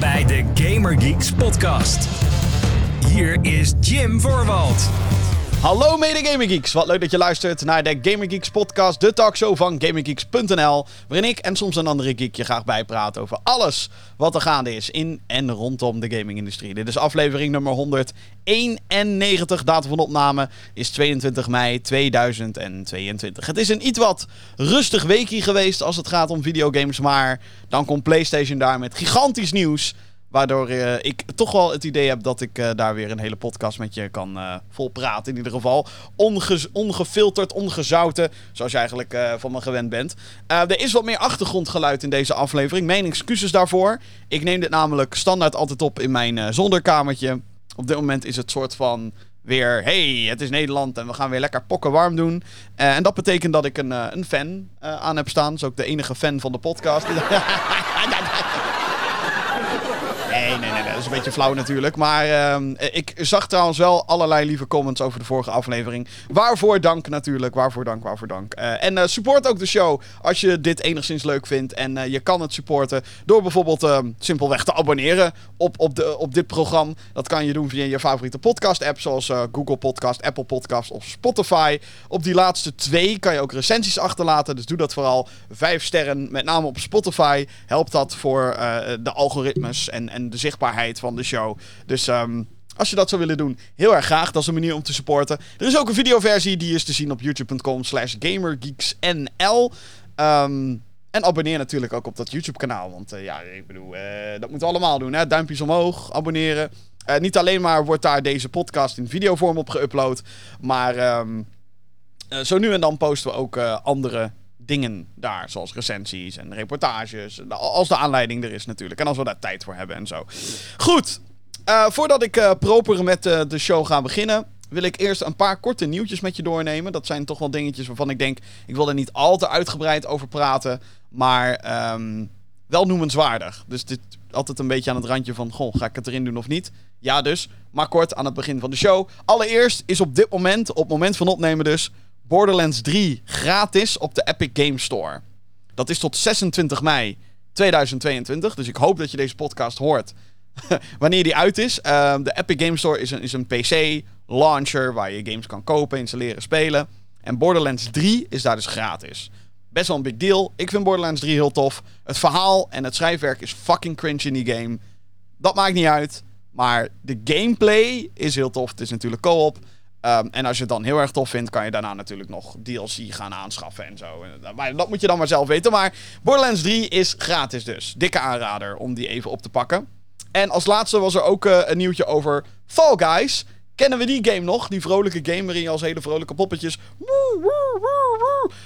Bij de Gamer Geeks podcast. Hier is Jim Voorwald. Hallo mede Gaming Geeks, wat leuk dat je luistert naar de Gaming Geeks podcast, de talkshow van GamingGeeks.nl, waarin ik en soms een andere geek je graag bijpraat over alles wat er gaande is in en rondom de gamingindustrie. Dit is aflevering nummer 191, datum van opname is 22 mei 2022. Het is een iets wat rustig weekje geweest als het gaat om videogames, maar dan komt PlayStation daar met gigantisch nieuws. Waardoor uh, ik toch wel het idee heb dat ik uh, daar weer een hele podcast met je kan uh, volpraten. In ieder geval Onge ongefilterd, ongezouten. Zoals je eigenlijk van me gewend bent. er is wat meer achtergrondgeluid in deze aflevering. Mijn excuses daarvoor. Ik neem dit namelijk standaard altijd op in mijn zonderkamertje. Op dit moment is het soort van weer... Hey, het is Nederland en we gaan weer lekker pokken warm doen. en dat betekent dat ik een, een fan aan heb staan. Dat is ook de enige fan van de podcast. Dat is een beetje flauw natuurlijk. Maar uh, ik zag trouwens wel allerlei lieve comments over de vorige aflevering. Waarvoor dank natuurlijk, waarvoor dank, waarvoor dank. Uh, en uh, support ook de show als je dit enigszins leuk vindt. En uh, je kan het supporten door bijvoorbeeld ehm, simpelweg te abonneren op, op, de, op dit programma. Dat kan je doen via je favoriete podcast app zoals Google Podcast, Apple Podcast of Spotify. Op die laatste twee kan je ook recensies achterlaten. Dus doe dat vooral. Vijf sterren, met name op Spotify, helpt dat voor de algoritmes en, en de zichtbaarheid van de show. Dus um, als je dat zou willen doen, heel erg graag. Dat is een manier om te supporten. Er is ook een videoversie, die is te zien op youtube.com slash gamergeeksnl. Um, en abonneer natuurlijk ook op dat YouTube-kanaal. Want uh, ja, ik bedoel, uh, dat moeten we allemaal doen. Hè? Duimpjes omhoog, abonneren. Uh, niet alleen maar wordt daar deze podcast in videovorm op geüpload. Maar um, zo nu en dan posten we ook andere dingen daar. Zoals recensies en reportages. Als de aanleiding er is natuurlijk. En als we daar tijd voor hebben en zo. Goed. Uh, voordat ik uh, proper met uh, de show ga beginnen. Wil ik eerst een paar korte nieuwtjes met je doornemen. Dat zijn toch wel dingetjes waarvan ik denk. Ik wil er niet al te uitgebreid over praten. Maar um, wel noemenswaardig. Dus dit altijd een beetje aan het randje van. Goh, ga ik het erin doen of niet? Ja, dus. Maar kort aan het begin van de show. Allereerst is op dit moment, op het moment van opnemen dus. Borderlands 3 gratis op de Epic Game Store. Dat is tot 26 mei 2022. Dus ik hoop dat je deze podcast hoort wanneer die uit is. Uh, de Epic Game Store is een, is een PC-launcher waar je games kan kopen, installeren, spelen. En Borderlands 3 is daar dus gratis. Best wel een big deal. Ik vind Borderlands 3 heel tof. Het verhaal en het schrijfwerk is fucking cringe in die game. Dat maakt niet uit. Maar de gameplay is heel tof. Het is natuurlijk co-op. Um, en als je het dan heel erg tof vindt, kan je daarna natuurlijk nog DLC gaan aanschaffen en zo. Maar dat moet je dan maar zelf weten. Maar Borderlands 3 is gratis dus. Dikke aanrader om die even op te pakken. En als laatste was er ook uh, een nieuwtje over Fall Guys. Kennen we die game nog? Die vrolijke game waarin je als hele vrolijke poppetjes...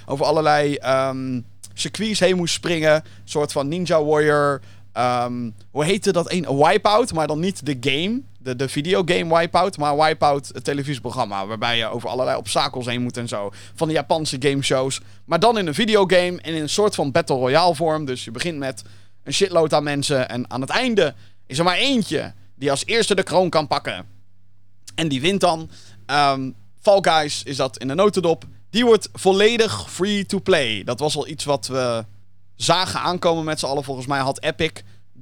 over allerlei um, circuits heen moest springen. Een soort van Ninja Warrior... Um, hoe heette dat een? Wipeout, maar dan niet de game. De, de videogame Wipeout, maar Wipeout, het televisieprogramma. Waarbij je over allerlei obstakels heen moet en zo. Van de Japanse gameshows. Maar dan in een videogame en in een soort van Battle Royale vorm. Dus je begint met een shitload aan mensen. En aan het einde is er maar eentje die als eerste de kroon kan pakken. En die wint dan. Um, Fall Guys is dat in de notendop. Die wordt volledig free to play. Dat was al iets wat we zagen aankomen met z'n allen. Volgens mij had Epic,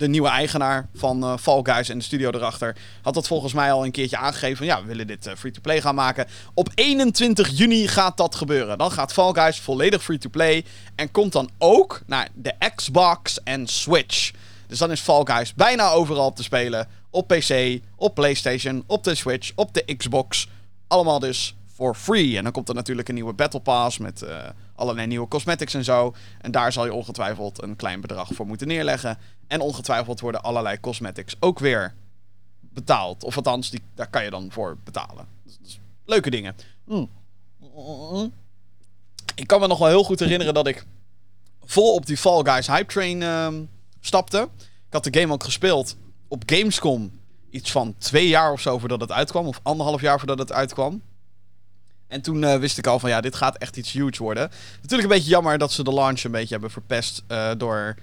de nieuwe eigenaar van uh, Fall Guys en de studio erachter, had dat volgens mij al een keertje aangegeven. Ja, we willen dit uh, free-to-play gaan maken. Op 21 juni gaat dat gebeuren. Dan gaat Fall Guys volledig free-to-play en komt dan ook naar de Xbox en Switch. Dus dan is Fall Guys bijna overal te spelen. Op PC, op PlayStation, op de Switch, op de Xbox. Allemaal dus for free. En dan komt er natuurlijk een nieuwe Battle Pass met uh, allerlei nieuwe cosmetics en zo. En daar zal je ongetwijfeld een klein bedrag voor moeten neerleggen. En ongetwijfeld worden allerlei cosmetics ook weer betaald. Of althans, die, daar kan je dan voor betalen. Dus, dus leuke dingen. Mm. Ik kan me nog wel heel goed herinneren dat ik vol op die Fall Guys hype train uh, stapte. Ik had de game ook gespeeld op Gamescom. Iets van twee jaar of zo voordat het uitkwam. Of anderhalf jaar voordat het uitkwam. En toen uh, wist ik al van ja, dit gaat echt iets huge worden. Natuurlijk een beetje jammer dat ze de launch een beetje hebben verpest. Uh, door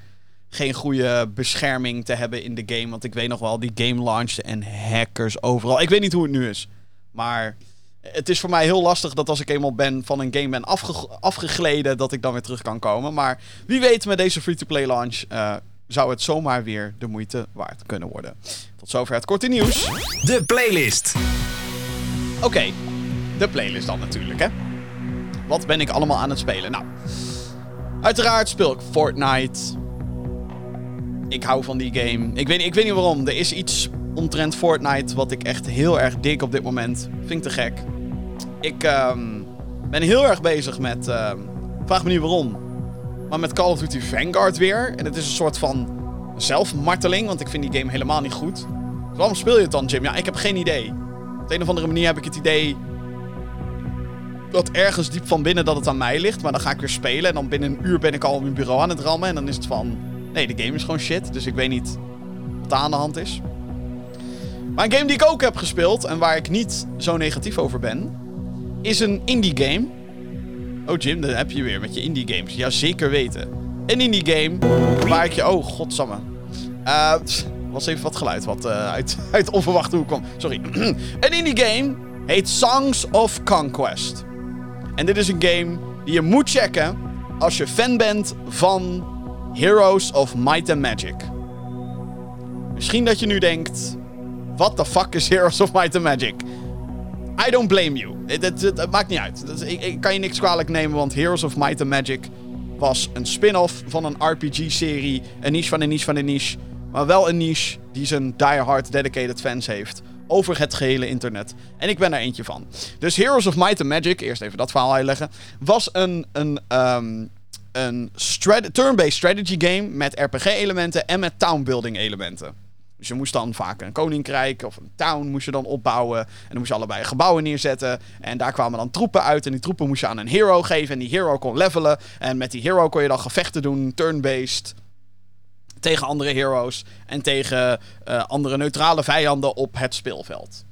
geen goede bescherming te hebben in de game. Want ik weet nog wel, die game launchte en hackers overal. Ik weet niet hoe het nu is. Maar het is voor mij heel lastig dat als ik eenmaal ben van een game ben afge afgegleden, dat ik dan weer terug kan komen. Maar wie weet met deze free-to-play launch uh, zou het zomaar weer de moeite waard kunnen worden. Tot zover het korte nieuws. De playlist. Oké, de playlist dan natuurlijk, hè. Wat ben ik allemaal aan het spelen? Nou, uiteraard speel ik Fortnite. Ik hou van die game. Ik weet, ik weet niet waarom. Er is iets omtrent Fortnite wat ik echt heel erg dik op dit moment. Vind ik te gek. Ik ehm, ben heel erg bezig met... ehm, vraag me niet waarom. Maar met Call of Duty Vanguard weer. En het is een soort van zelfmarteling. Want ik vind die game helemaal niet goed. Waarom speel je het dan, Jim? Ja, ik heb geen idee. Op de een of andere manier heb ik het idee dat ergens diep van binnen dat het aan mij ligt. Maar dan ga ik weer spelen en dan binnen een uur ben ik al op mijn bureau aan het rammen. En dan is het van, nee, de game is gewoon shit. Dus ik weet niet wat aan de hand is. Maar een game die ik ook heb gespeeld en waar ik niet zo negatief over ben, is een indie game. Oh Jim, daar heb je weer met je indie games. Ja, zeker weten. Een indie game waar ik je... Oh, godsamme. Eh, was even wat geluid wat eh, uit, uit onverwachte hoek kwam. Sorry. een indie game heet Songs of Conquest. En dit is een game die je moet checken als je fan bent van Heroes of Might and Magic. Misschien dat je nu denkt: what the fuck is Heroes of Might and Magic? I don't blame you. Het, maakt niet uit. Ik, ik kan je niks kwalijk nemen, want Heroes of Might and Magic was een spin-off van een RPG-serie. Een niche van een niche van een niche. Maar wel een niche die zijn die-hard dedicated fans heeft. Over het gehele internet. En ik ben er eentje van. Dus Heroes of Might and Magic, eerst even dat verhaal uitleggen. Was een, een, ehm, een turn-based strategy game met RPG-elementen en met town-building elementen. Dus je moest dan vaak een koninkrijk of een town moest je dan opbouwen. En dan moest je allebei gebouwen neerzetten. En daar kwamen dan troepen uit. En die troepen moest je aan een hero geven. En die hero kon levelen. En met die hero kon je dan gevechten doen, turn-based. Tegen andere heroes. En tegen eh, andere neutrale vijanden op het speelveld.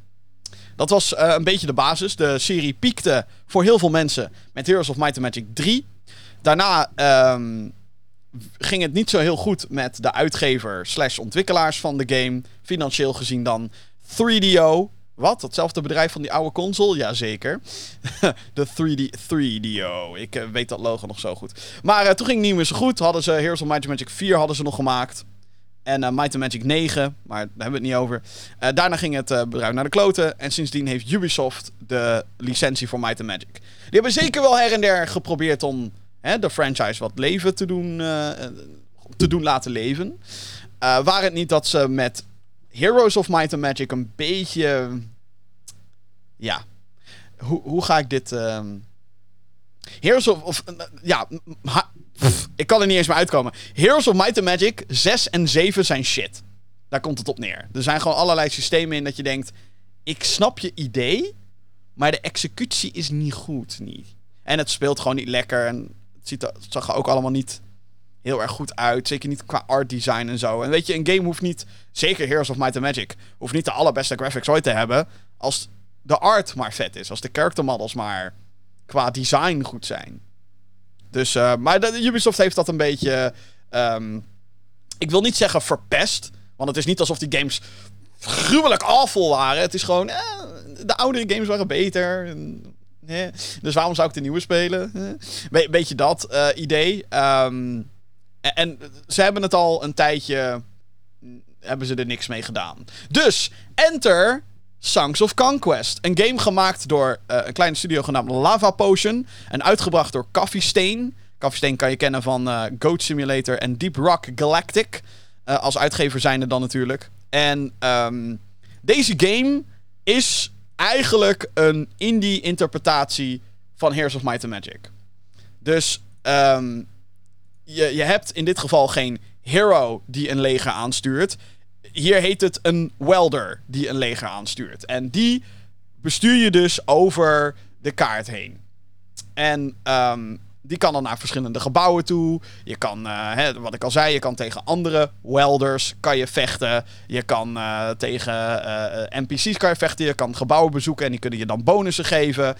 Dat was eh, een beetje de basis. De serie piekte voor heel veel mensen met Heroes of Might and Magic 3. Daarna ehm, ging het niet zo heel goed met de uitgever slash ontwikkelaars van de game. Financieel gezien dan 3DO. Wat? Hetzelfde bedrijf van die oude console? Jazeker. de 3D, 3DO. Ik eh, weet dat logo nog zo goed. Maar eh, toen ging het niet meer zo goed. Hadden ze Heroes of Might and Magic 4 hadden ze nog gemaakt. En eh, Might and Magic 9, maar daar hebben we het niet over. Daarna ging het bedrijf naar de kloten. En sindsdien heeft Ubisoft de licentie voor Might and Magic. Die hebben zeker wel her en der geprobeerd om hè, de franchise wat leven te doen, te doen laten leven. Eh waar het niet dat ze met Heroes of Might and Magic een beetje... Ja, hoe, hoe ga ik dit... ehm, Heroes of... of eh, ja, ik kan er niet eens meer uitkomen. Heroes of Might and Magic 6 en 7 zijn shit. Daar komt het op neer. Er zijn gewoon allerlei systemen in dat je denkt... Ik snap je idee, maar de executie is niet goed. Niet. En het speelt gewoon niet lekker. En het, ziet het zag ook allemaal niet heel erg goed uit. Zeker niet qua art design en zo. En weet je, een game hoeft niet... Zeker Heroes of Might and Magic... hoeft niet de allerbeste graphics ooit te hebben... als de art maar vet is. Als de character models maar qua design goed zijn. Dus, eh, maar Ubisoft heeft dat een beetje... ehm, ik wil niet zeggen verpest. Want het is niet alsof die games gruwelijk awful waren. Het is gewoon... eh, de oudere games waren beter. En, eh, dus waarom zou ik de nieuwe spelen? Eh, Be- beetje dat eh, idee. Ehm, en, ze hebben het al een tijdje... Hebben ze er niks mee gedaan. Dus, enter Songs of Conquest. Een game gemaakt door eh, een kleine studio genaamd Lava Potion. En uitgebracht door Coffee Stain. Coffee Stain kan je kennen van eh, Goat Simulator en Deep Rock Galactic. Eh, als uitgever zijnde dan natuurlijk. En ehm, deze game is eigenlijk een indie-interpretatie van Heroes of Might and Magic. Dus ehm, je, je hebt in dit geval geen hero die een leger aanstuurt. Hier heet het een welder die een leger aanstuurt. En die bestuur je dus over de kaart heen. En ehm, die kan dan naar verschillende gebouwen toe. Je kan, eh, hè, wat ik al zei, je kan tegen andere welders kan je vechten. Je kan eh, tegen eh, NPC's kan je vechten. Je kan gebouwen bezoeken en die kunnen je dan bonussen geven.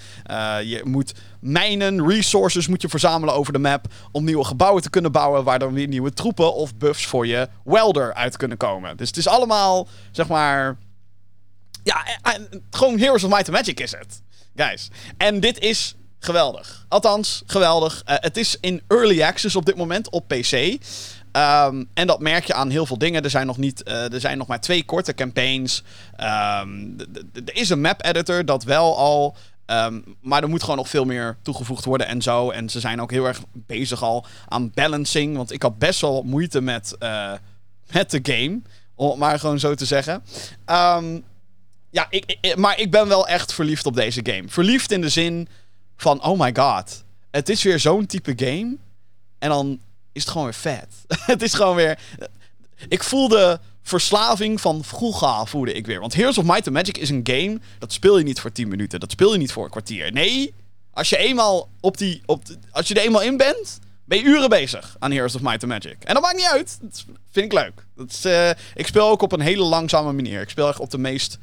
Je moet mijnen, resources moet je verzamelen over de map. Om nieuwe gebouwen te kunnen bouwen. Waar dan weer nieuwe troepen of buffs voor je welder uit kunnen komen. Dus het is allemaal, zeg maar... Ja, gewoon Heroes of Might and Magic is het. Guys. En dit is geweldig. Althans, geweldig. Eh, het is in early access op dit moment op PC. Ehm, en dat merk je aan heel veel dingen. Er zijn nog, niet, eh, er zijn nog maar twee korte campaigns. Ehm, er is een map editor dat wel al. Ehm, maar er moet gewoon nog veel meer toegevoegd worden en zo. En ze zijn ook heel erg bezig al aan balancing. Want ik had best wel moeite met, uh, met de game. Om het maar gewoon zo te zeggen. ja, ik, maar ik ben wel echt verliefd op deze game. Verliefd in de zin van: oh my god. Het is weer zo'n type game. En dan is het gewoon weer vet. het is gewoon weer... Ik voel de verslaving van vroeger voelde ik weer. Want Heroes of Might and Magic is een game... dat speel je niet voor 10 minuten. Dat speel je niet voor een kwartier. Nee, als je eenmaal op die... Op als je er eenmaal in bent... ben je uren bezig aan Heroes of Might and Magic. En dat maakt niet uit. Dat vind ik leuk. Dat is, uh, ik speel ook op een hele langzame manier. Ik speel echt op de meest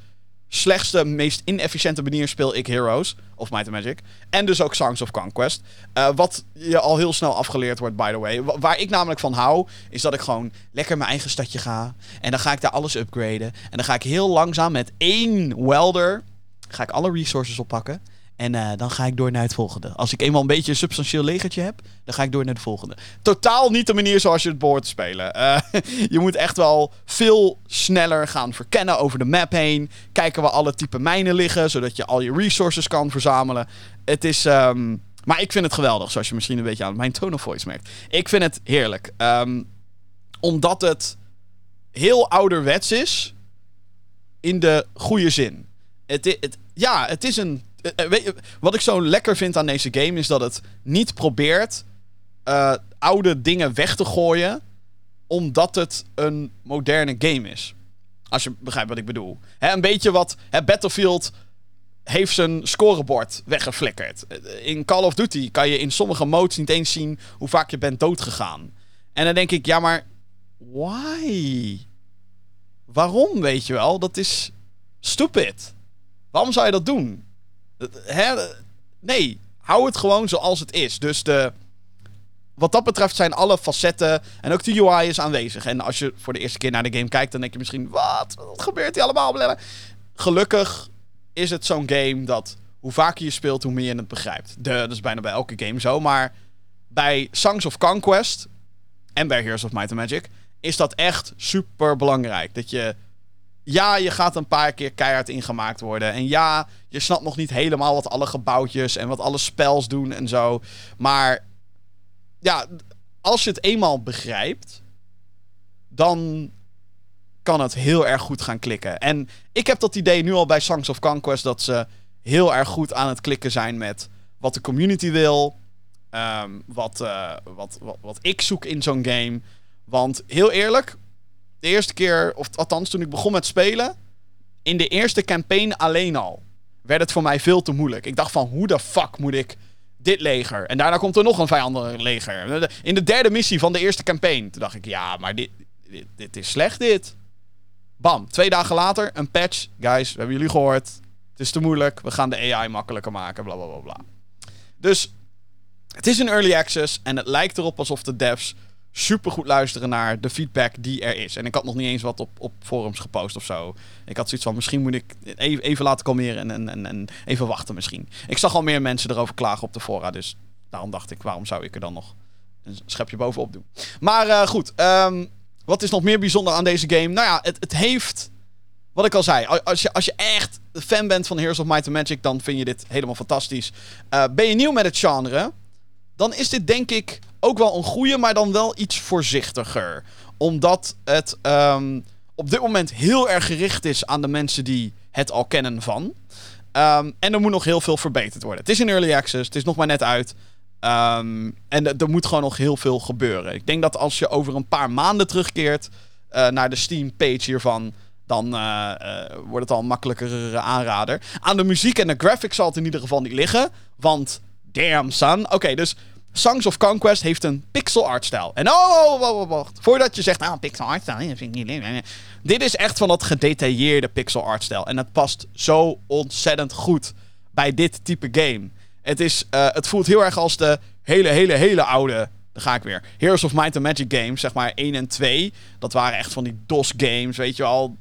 slechtste, meest inefficiënte manier speel ik Heroes of Might and Magic. En dus ook Songs of Conquest. Uh, wat je al heel snel afgeleerd wordt, by the way. Waar ik namelijk van hou, is dat ik gewoon lekker mijn eigen stadje ga. En dan ga ik daar alles upgraden. En dan ga ik heel langzaam met één welder... ga ik alle resources oppakken. En uh, dan ga ik door naar het volgende. Als ik eenmaal een beetje een substantieel legertje heb, dan ga ik door naar de volgende. Totaal niet de manier zoals je het behoort te spelen. Uh, je moet echt wel veel sneller gaan verkennen over de map heen. Kijken waar alle type mijnen liggen, zodat je al je resources kan verzamelen. Het is. Um, maar ik vind het geweldig, zoals je misschien een beetje aan mijn tone of voice merkt. Ik vind het heerlijk. Um, omdat het heel ouderwets is. In de goede zin. Het, het, ja, het is een eh, eh, weet je, wat ik zo lekker vind aan deze game is dat het niet probeert uh, oude dingen weg te gooien. Omdat het een moderne game is. Als je begrijpt wat ik bedoel. Een beetje wat Battlefield heeft zijn scorebord weggeflikkerd. In Call of Duty kan je in sommige modes niet eens zien hoe vaak je bent doodgegaan. En dan denk ik, ja, maar why? Waarom, weet je wel? Dat is stupid. Waarom zou je dat doen? Hè? Nee, hou het gewoon zoals het is. Dus de, wat dat betreft zijn alle facetten en ook de UI is aanwezig. En als je voor de eerste keer naar de game kijkt, dan denk je misschien: wat, wat gebeurt hier allemaal? Gelukkig is het zo'n game dat hoe vaker je speelt, hoe meer je het begrijpt. Dat is bijna bij elke game zo. Maar bij Songs of Conquest en bij Heroes of Might and Magic is dat echt super belangrijk. Dat je ja, je gaat een paar keer keihard ingemaakt worden. En ja, je snapt nog niet helemaal wat alle gebouwtjes en wat alle spels doen en zo. Maar ja, als je het eenmaal begrijpt, dan kan het heel erg goed gaan klikken. En ik heb dat idee nu al bij Songs of Conquest dat ze heel erg goed aan het klikken zijn met wat de community wil. Ehm, wat, uh, wat, wat, wat ik zoek in zo'n game. Want heel eerlijk, de eerste keer, of althans toen ik begon met spelen, in de eerste campaign alleen al, werd het voor mij veel te moeilijk. Ik dacht van, hoe de fuck moet ik dit leger? En daarna komt er nog een vijandig leger. In de derde missie van de eerste campaign. Toen dacht ik, ja, maar dit, dit, dit is slecht dit. Bam, twee dagen later, een patch. Guys, we hebben jullie gehoord. Het is te moeilijk. We gaan de AI makkelijker maken. Bla bla bla bla. Dus het is een early access. En het lijkt erop alsof de devs super goed luisteren naar de feedback die er is. En ik had nog niet eens wat op, op forums gepost of zo. Ik had zoiets van, misschien moet ik even, even laten kalmeren en, en, en even wachten misschien. Ik zag al meer mensen erover klagen op de fora, dus daarom dacht ik, waarom zou ik er dan nog een schepje bovenop doen? Maar uh, goed, um, wat is nog meer bijzonder aan deze game? Nou ja, het, het heeft... Wat ik al zei, als je, als je echt fan bent van Heroes of Might and Magic, dan vind je dit helemaal fantastisch. Uh, ben je nieuw met het genre, dan is dit denk ik ook wel een goede, maar dan wel iets voorzichtiger. Omdat het um, op dit moment heel erg gericht is aan de mensen die het al kennen van. Um, en er moet nog heel veel verbeterd worden. Het is in early access, het is nog maar net uit. Um, en er moet gewoon nog heel veel gebeuren. Ik denk dat als je over een paar maanden terugkeert uh, naar de Steam-page hiervan, dan uh, uh, wordt het al een makkelijker aanrader. Aan de muziek en de graphics zal het in ieder geval niet liggen. Want, damn son. Oké, dus Songs of Conquest heeft een pixel art stijl. En oh, oh, oh, oh, wacht. Voordat je zegt, nou, pixel art stijl, dat vind ik niet. Dit is echt van dat gedetailleerde pixel art stijl. En het past zo ontzettend goed bij dit type game. Het, is, uh, het voelt heel erg als de hele, hele, hele oude. Daar ga ik weer. Heroes of Might and Magic games, zeg maar 1 en 2. Dat waren echt van die DOS games, weet je wel.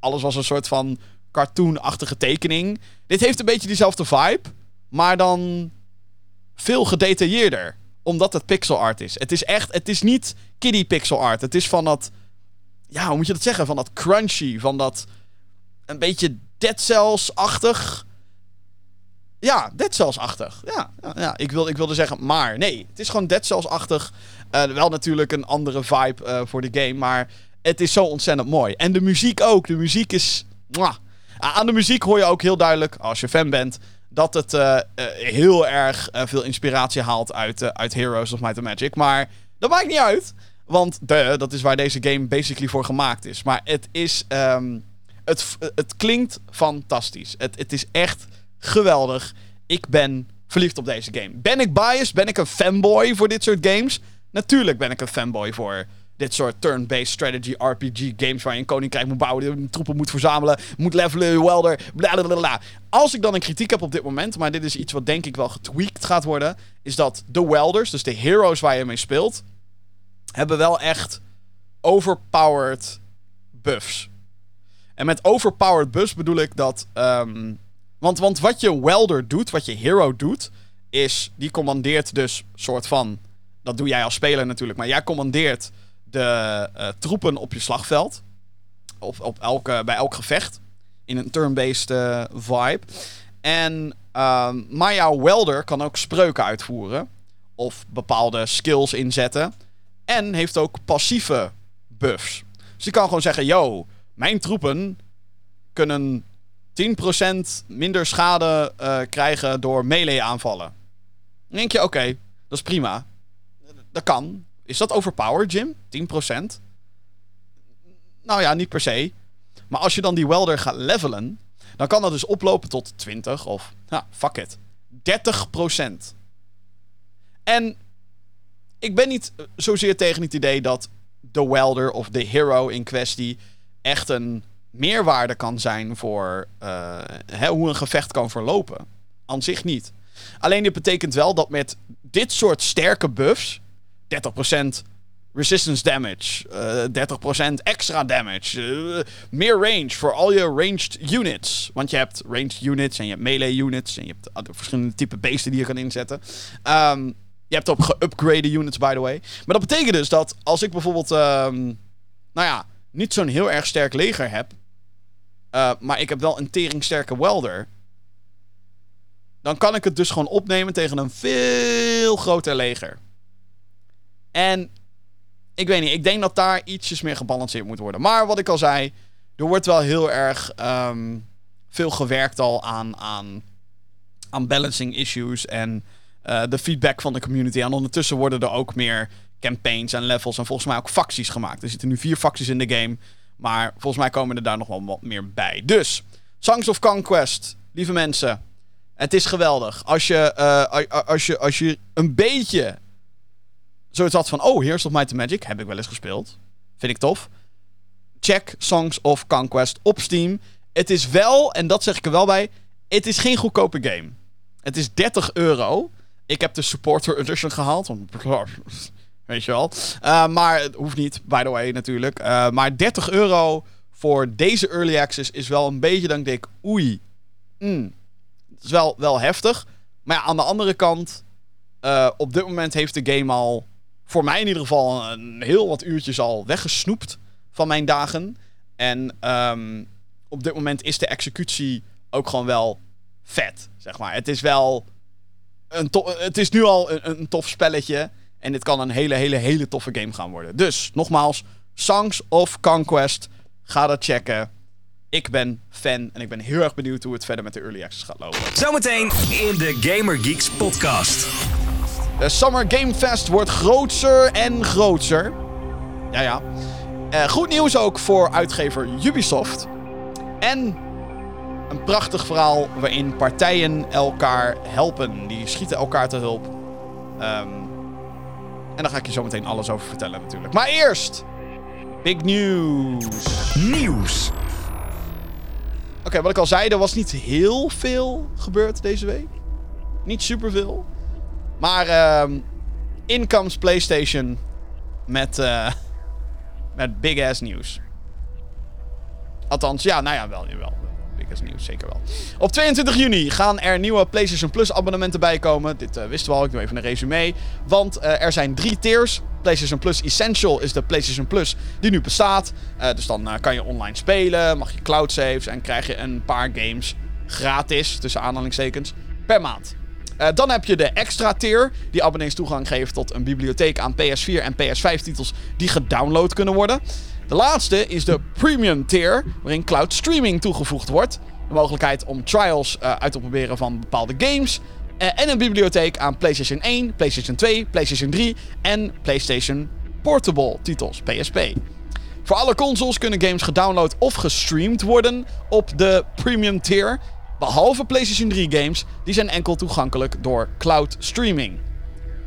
Alles was een soort van cartoonachtige tekening. Dit heeft een beetje diezelfde vibe. Maar dan veel gedetailleerder. omdat het pixel art is. Het is echt, het is niet kiddie pixel art. Het is van dat, ja, hoe moet je dat zeggen? Van dat crunchy, van dat een beetje Dead Cells-achtig. Ja, Dead Cells-achtig. Ja, ja, ik, wil, ik wilde zeggen, maar nee. Het is gewoon Dead Cells-achtig. Uh, wel natuurlijk een andere vibe uh, voor de game, maar het is zo ontzettend mooi. En de muziek ook. De muziek is... Mwah. Aan de muziek hoor je ook heel duidelijk, als je fan bent, dat het uh, heel erg veel inspiratie haalt uit, uit Heroes of Might and Magic. Maar dat maakt niet uit, want de, dat is waar deze game basically voor gemaakt is. Maar het is... Um, het, het klinkt fantastisch. Het, het is echt geweldig. Ik ben verliefd op deze game. Ben ik biased? Ben ik een fanboy voor dit soort games? Natuurlijk ben ik een fanboy voor dit soort turn-based strategy RPG games waar je een koninkrijk moet bouwen, troepen moet verzamelen, moet levelen, welder, bla Als ik dan een kritiek heb op dit moment, maar dit is iets wat denk ik wel getweakt gaat worden, is dat de welders, dus de heroes waar je mee speelt, hebben wel echt overpowered buffs. En met overpowered buffs bedoel ik dat. Um, want, want wat je welder doet, wat je hero doet, is. Die commandeert dus soort van. Dat doe jij als speler natuurlijk, maar jij commandeert de uh, troepen op je slagveld. Op, op elke, bij elk gevecht. In een turn-based uh, vibe. En, um, maar jouw welder kan ook spreuken uitvoeren. Of bepaalde skills inzetten. En heeft ook passieve buffs. Dus je kan gewoon zeggen: Yo, mijn troepen kunnen 10% minder schade uh, krijgen door melee aanvallen. Dan denk je, oké, dat is prima. Dat kan. Is dat overpowered, Jim? 10%? Nou ja, niet per se. Maar als je dan die welder gaat levelen, dan kan dat dus oplopen tot 20 of, ja, fuck it, 30%. En ik ben niet zozeer tegen het idee dat de welder of de hero in kwestie echt een meerwaarde kan zijn voor uh, hè, hoe een gevecht kan verlopen. Aan zich niet. Alleen dit betekent wel dat met dit soort sterke buffs, 30% resistance damage, uh, eh, 30% extra damage, uh, meer range voor al je ranged units. Want je hebt ranged units en je hebt melee units en je hebt verschillende type beesten die je kan inzetten. Um, je hebt ook geupgrade units, by the way. Maar dat betekent dus dat als ik bijvoorbeeld, um, nou ja, niet zo'n heel erg sterk leger heb, uh, maar ik heb wel een teringsterke welder, dan kan ik het dus gewoon opnemen tegen een veel groter leger. En ik weet niet, ik denk dat daar ietsjes meer gebalanceerd moet worden. Maar wat ik al zei, er wordt wel heel erg um, veel gewerkt al aan, aan, balancing issues en uh, de feedback van de community. En ondertussen worden er ook meer campaigns en levels en volgens mij ook facties gemaakt. Er zitten nu vier facties in de game. Maar volgens mij komen er daar nog wel wat meer bij. Dus, Songs of Conquest, lieve mensen. Het is geweldig. Als je, uh, als je, als je een beetje zoiets had van... Oh, Here's of Might Magic. Heb ik wel eens gespeeld. Vind ik tof. Check Songs of Conquest op Steam. Het is wel, en dat zeg ik er wel bij... Het is geen goedkope game. Het is 30 euro. Ik heb de Supporter Edition gehaald. Weet je wel. Uh, maar het hoeft niet, by the way, natuurlijk. Uh, maar 30 euro voor deze early access is wel een beetje, dan denk ik, oei. Mm, is wel, wel heftig. Maar ja, aan de andere kant, uh, op dit moment heeft de game al, voor mij in ieder geval, een heel wat uurtjes al weggesnoept van mijn dagen. En um, op dit moment is de executie ook gewoon wel vet, zeg maar. Het is wel een het is nu al een, een tof spelletje. En dit kan een hele, hele, hele toffe game gaan worden. Dus, nogmaals, Songs of Conquest. Ga dat checken. Ik ben fan en ik ben heel erg benieuwd hoe het verder met de Early Access gaat lopen. Zometeen in de Gamer Geeks podcast. De Summer Game Fest wordt groter en groter. Ja, ja. Uh, goed nieuws ook voor uitgever Ubisoft. En een prachtig verhaal waarin partijen elkaar helpen. Die schieten elkaar te hulp. Um, en daar ga ik je zo meteen alles over vertellen natuurlijk. Maar eerst... Big news. Nieuws. Oké, wat ik al zei, er was niet heel veel gebeurd deze week. Niet superveel. Maar um, in comes PlayStation met, uh, met big ass nieuws. Althans, ja, nou ja, wel, wel. Big Vegas nieuws, zeker wel. Op 22 juni gaan er nieuwe PlayStation Plus abonnementen bijkomen. Dit uh, wisten we al, ik doe even een resume. Want uh, er zijn drie tiers. PlayStation Plus Essential is de PlayStation Plus die nu bestaat. Dus dan kan je online spelen, mag je cloud saves en krijg je een paar games gratis, tussen aanhalingstekens, per maand. Uh, dan heb je de extra tier, die abonnees toegang geeft tot een bibliotheek aan PS4 en PS5 titels die gedownload kunnen worden. De laatste is de premium tier, waarin cloud streaming toegevoegd wordt. De mogelijkheid om trials uh, uit te proberen van bepaalde games. Uh, en een bibliotheek aan PlayStation 1, PlayStation 2, PlayStation 3 en PlayStation Portable titels, PSP. Voor alle consoles kunnen games gedownload of gestreamd worden op de premium tier. Behalve PlayStation 3 games, die zijn enkel toegankelijk door cloud streaming.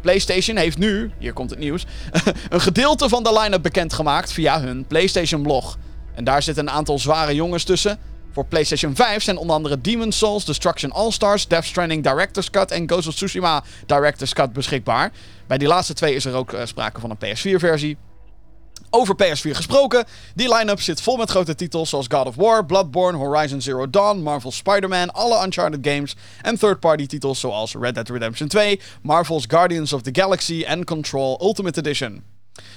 PlayStation heeft nu, hier komt het nieuws, een gedeelte van de line-up bekendgemaakt via hun PlayStation blog. En daar zitten een aantal zware jongens tussen. Voor PlayStation 5 zijn onder andere Demon's Souls, Destruction All-Stars, Death Stranding Director's Cut en Ghost of Tsushima Director's Cut beschikbaar. Bij die laatste twee is er ook uh, sprake van een PS4-versie. Over PS4 gesproken, die line-up zit vol met grote titels zoals God of War, Bloodborne, Horizon Zero Dawn, Marvel's Spider-Man, alle Uncharted games en third-party titels zoals Red Dead Redemption 2, Marvel's Guardians of the Galaxy en Control Ultimate Edition.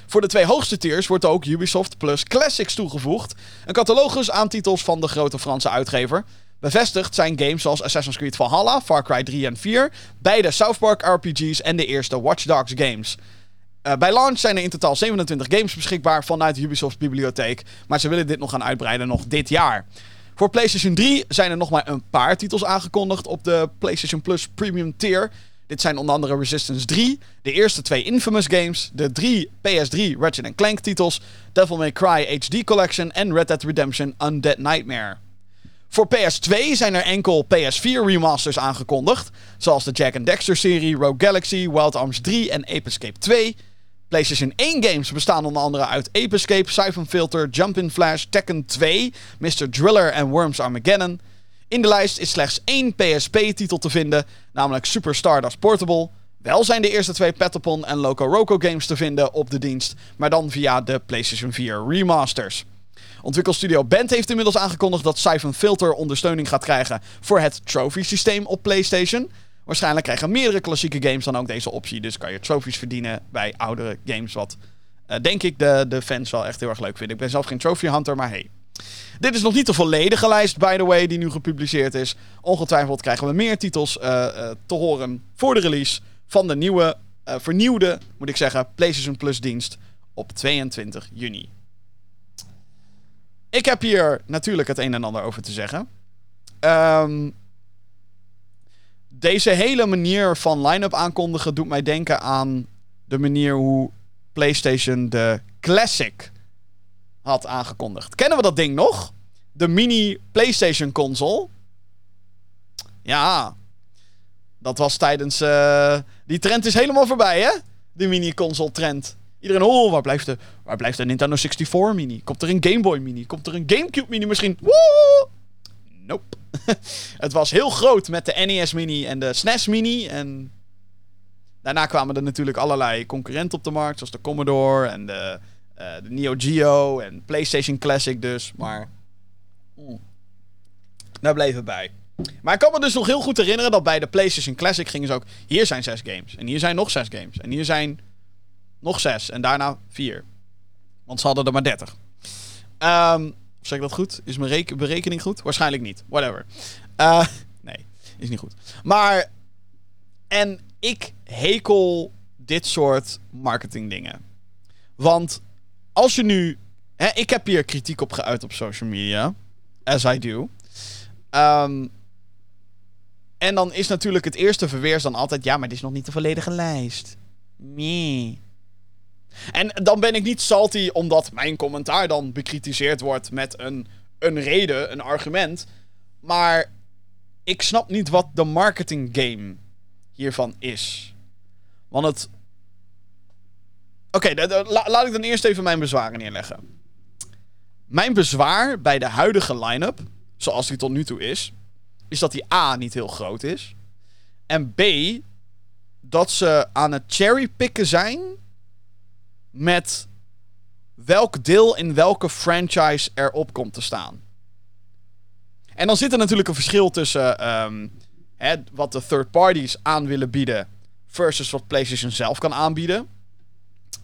Voor de twee hoogste tiers wordt ook Ubisoft Plus Classics toegevoegd, een catalogus aan titels van de grote Franse uitgever. Bevestigd zijn games zoals Assassin's Creed Valhalla, Far Cry 3 en 4, beide South Park RPG's en de eerste Watch Dogs games. Uh, bij launch zijn er in totaal 27 games beschikbaar vanuit de Ubisoft bibliotheek. Maar ze willen dit nog gaan uitbreiden nog dit jaar. Voor PlayStation 3 zijn er nog maar een paar titels aangekondigd op de PlayStation Plus Premium Tier. Dit zijn onder andere Resistance 3, de eerste twee Infamous games, de drie PS3 Ratchet Clank titels, Devil May Cry HD Collection en Red Dead Redemption Undead Nightmare. Voor PS2 zijn er enkel PS4 remasters aangekondigd, zoals de Jack and Dexter serie, Rogue Galaxy, Wild Arms 3 en Ape Escape 2. PlayStation 1 games bestaan onder andere uit Ape Escape, Siphon Filter, Jumpin' Flash, Tekken 2, Mr. Driller en Worms Armageddon. In de lijst is slechts één PSP-titel te vinden, namelijk Super Stardust Portable. Wel zijn de eerste twee Patapon en Loco Roco games te vinden op de dienst, maar dan via de PlayStation 4 remasters. Ontwikkelstudio Band heeft inmiddels aangekondigd dat Siphon Filter ondersteuning gaat krijgen voor het trophy systeem op PlayStation. Waarschijnlijk krijgen meerdere klassieke games dan ook deze optie. Dus kan je trophies verdienen bij oudere games. Wat uh, denk ik de, de fans wel echt heel erg leuk vinden. Ik ben zelf geen trophy hunter, maar hey. Dit is nog niet de volledige lijst, by the way, die nu gepubliceerd is. Ongetwijfeld krijgen we meer titels uh, uh, te horen voor de release van de nieuwe, vernieuwde, moet ik zeggen, PlayStation Plus dienst op 22 juni. Ik heb hier natuurlijk het een en ander over te zeggen. Um, deze hele manier van line-up aankondigen doet mij denken aan de manier hoe PlayStation de Classic had aangekondigd. Kennen we dat ding nog? De mini PlayStation console. Ja, dat was tijdens. Uh, die trend is helemaal voorbij, hè? De mini console trend. Iedereen, oh, waar blijft, de, waar blijft de Nintendo 64 mini? Komt er een Game Boy mini? Komt er een GameCube mini misschien? Woe! Nope. het was heel groot met de NES Mini en de SNES Mini. En daarna kwamen er natuurlijk allerlei concurrenten op de markt. Zoals de Commodore en de, uh, de Neo Geo en PlayStation Classic dus. Maar mm, daar bleef het bij. Maar ik kan me dus nog heel goed herinneren dat bij de PlayStation Classic gingen ze ook... Hier zijn zes games. En hier zijn nog zes games. En hier zijn nog zes. En daarna vier. Want ze hadden er maar dertig. Um, Zeg ik dat goed? Is mijn berekening goed? Waarschijnlijk niet. Whatever. Uh, nee, is niet goed. Maar. En ik hekel dit soort marketing dingen. Want als je nu. Hè, ik heb hier kritiek op geuit op social media. As I do. Um, en dan is natuurlijk het eerste verweers dan altijd... Ja, maar dit is nog niet de volledige lijst. Nee. En dan ben ik niet salty omdat mijn commentaar dan bekritiseerd wordt met een, een reden, een argument. Maar ik snap niet wat de marketing game hiervan is. Want het. Oké, laat ik dan eerst even mijn bezwaren neerleggen. Mijn bezwaar bij de huidige line-up, zoals die tot nu toe is, is dat die A niet heel groot is. En B, dat ze aan het cherrypicken zijn met welk deel in welke franchise erop komt te staan. En dan zit er natuurlijk een verschil tussen ehm, hè, wat de third parties aan willen bieden versus wat PlayStation zelf kan aanbieden.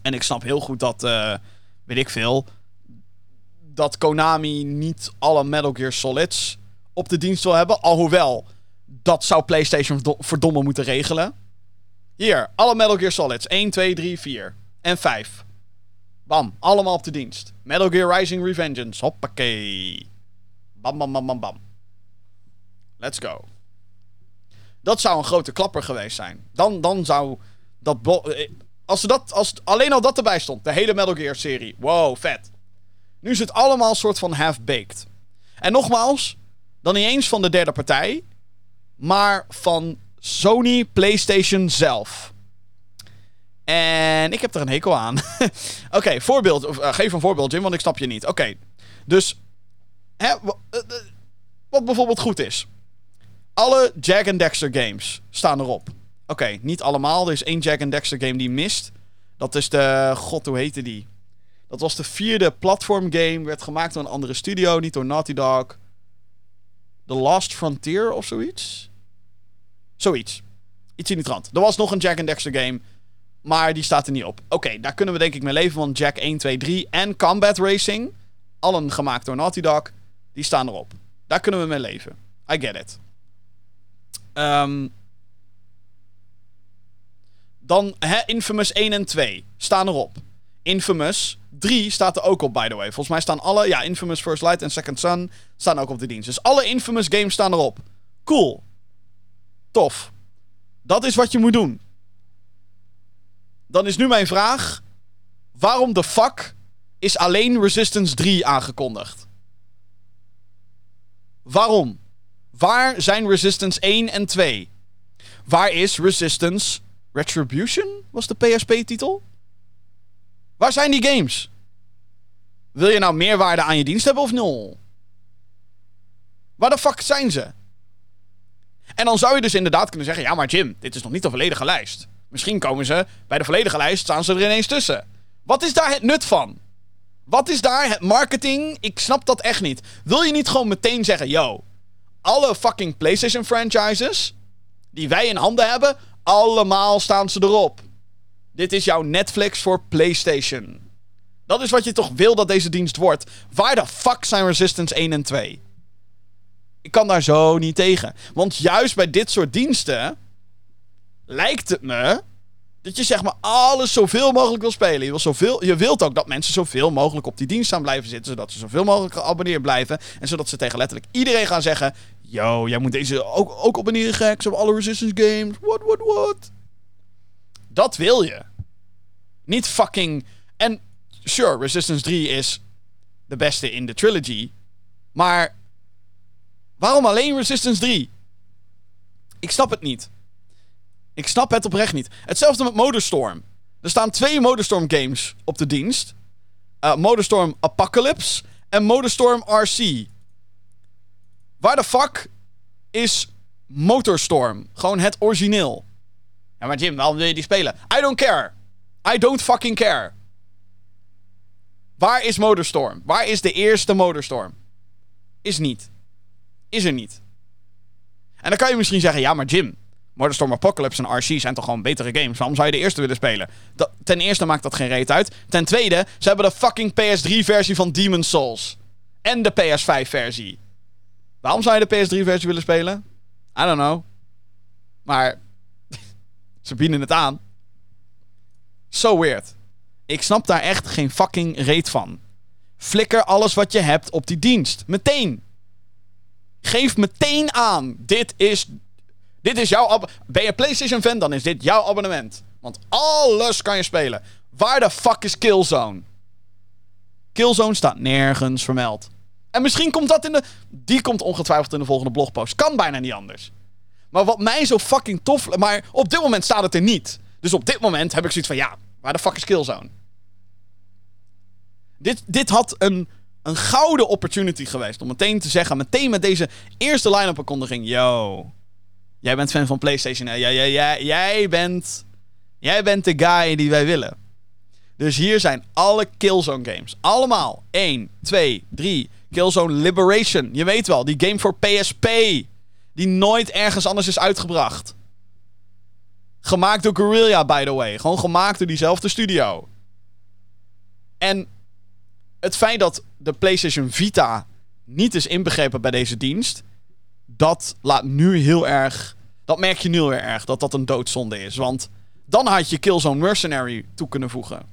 En ik snap heel goed dat, eh, weet ik veel, dat Konami niet alle Metal Gear Solids op de dienst wil hebben. Alhoewel, dat zou PlayStation verdo- verdomme moeten regelen. Hier, alle Metal Gear Solids. 1, 2, 3, 4 en 5. Bam, allemaal op de dienst. Metal Gear Rising Revengeance, hoppakee. Bam, bam, bam, bam, bam. Let's go. Dat zou een grote klapper geweest zijn. Dan, dan zou dat... eh, Als, dat, als alleen al dat erbij stond, de hele Metal Gear serie. Wow, vet. Nu is het allemaal soort van half-baked. En nogmaals, dan niet eens van de derde partij, maar van Sony PlayStation zelf. En ik heb er een hekel aan. Oké, voorbeeld. Of, eh, geef een voorbeeld, Jim, want ik snap je niet. Oké, dus. Hè, eh, eh, wat bijvoorbeeld goed is. Alle Jack and Dexter games staan erop. Oké, niet allemaal. Er is één Jack and Dexter game die mist. Dat is de. God, hoe heette die? Dat was de vierde platform game. Werd gemaakt door een andere studio, niet door Naughty Dog. The Last Frontier of zoiets? Zoiets. Iets in die trant. Er was nog een Jack and Dexter game. Maar die staat er niet op. Oké, daar kunnen we denk ik mee leven. Want Jack 1, 2, 3 en Combat Racing. Allen gemaakt door Naughty Dog. Die staan erop. Daar kunnen we mee leven. I get it. Ehm, dan hè, Infamous 1 en 2 staan erop. Infamous 3 staat er ook op, by the way. Volgens mij staan alle... Ja, Infamous First Light en Second Son staan ook op de dienst. Dus alle Infamous games staan erop. Cool. Tof. Dat is wat je moet doen. Dan is nu mijn vraag... Waarom de fuck is alleen Resistance 3 aangekondigd? Waarom? Waar zijn Resistance 1 en 2? Waar is Resistance Retribution? Was de PSP-titel? Waar zijn die games? Wil je nou meerwaarde aan je dienst hebben of nul? Waar de fuck zijn ze? En dan zou je dus inderdaad kunnen zeggen: ja, maar Jim, dit is nog niet de volledige lijst. Misschien komen ze bij de volledige lijst, staan ze er ineens tussen. Wat is daar het nut van? Wat is daar het marketing? Ik snap dat echt niet. Wil je niet gewoon meteen zeggen: yo, alle fucking PlayStation franchises die wij in handen hebben, allemaal staan ze erop. Dit is jouw Netflix voor PlayStation. Dat is wat je toch wil dat deze dienst wordt. Waar de fuck zijn Resistance 1 en 2? Ik kan daar zo niet tegen. Want juist bij dit soort diensten lijkt het me dat je zeg maar alles zoveel mogelijk wil spelen. Je, wil zoveel, je wilt ook dat mensen zoveel mogelijk op die dienst gaan blijven zitten. Zodat ze zoveel mogelijk geabonneerd blijven. En zodat ze tegen letterlijk iedereen gaan zeggen... Yo, jij moet deze ook, ook abonneren gek. Hebben alle Resistance games. What, what, what? Dat wil je. Niet fucking... En sure, Resistance 3 is de beste in de trilogy. Maar waarom alleen Resistance 3? Ik snap het niet. Ik snap het oprecht niet. Hetzelfde met Motorstorm. Er staan twee Motorstorm games op de dienst. Eh Motorstorm Apocalypse en Motorstorm RC. Waar de fuck is Motorstorm? Gewoon het origineel. Ja, maar Jim, waarom wil je die spelen? I don't care. I don't fucking care. Waar is Motorstorm? Waar is de eerste Motorstorm? Is niet. Is er niet. En dan kan je misschien zeggen, ja, maar Jim, Motorstorm Apocalypse en RC zijn toch gewoon betere games? Waarom zou je de eerste willen spelen? Ten eerste maakt dat geen reet uit. Ten tweede, ze hebben de fucking PS3-versie van Demon's Souls. En de PS5-versie. Waarom zou je de PS3-versie willen spelen? I don't know. Maar ze bieden het aan. So weird. Ik snap daar echt geen fucking reet van. Flikker alles wat je hebt op die dienst. Meteen. Geef meteen aan. Dit is, dit is jouw... ab- Ben je PlayStation fan, dan is dit jouw abonnement. Want alles kan je spelen. Waar de fuck is Killzone? Killzone staat nergens vermeld. En misschien komt dat in de... Die komt ongetwijfeld in de volgende blogpost. Kan bijna niet anders. Maar wat mij zo fucking tof... Maar op dit moment staat het er niet. Dus op dit moment heb ik zoiets van... Ja, waar de fuck is Killzone? Dit, dit had een, een gouden opportunity geweest. Om meteen te zeggen... Meteen met deze eerste line-up aankondiging... Yo, jij bent fan van PlayStation. hè? Jij, jij, jij, jij, bent... Jij bent de guy die wij willen. Dus hier zijn alle Killzone games. Allemaal. 1, 2, 3, Killzone Liberation. Je weet wel, die game voor PSP. Die nooit ergens anders is uitgebracht. Gemaakt door Guerrilla, by the way. Gewoon gemaakt door diezelfde studio. En het feit dat de PlayStation Vita niet is inbegrepen bij deze dienst. Dat laat nu heel erg. Dat merk je nu heel erg dat dat een doodzonde is. Want dan had je Killzone Mercenary toe kunnen voegen.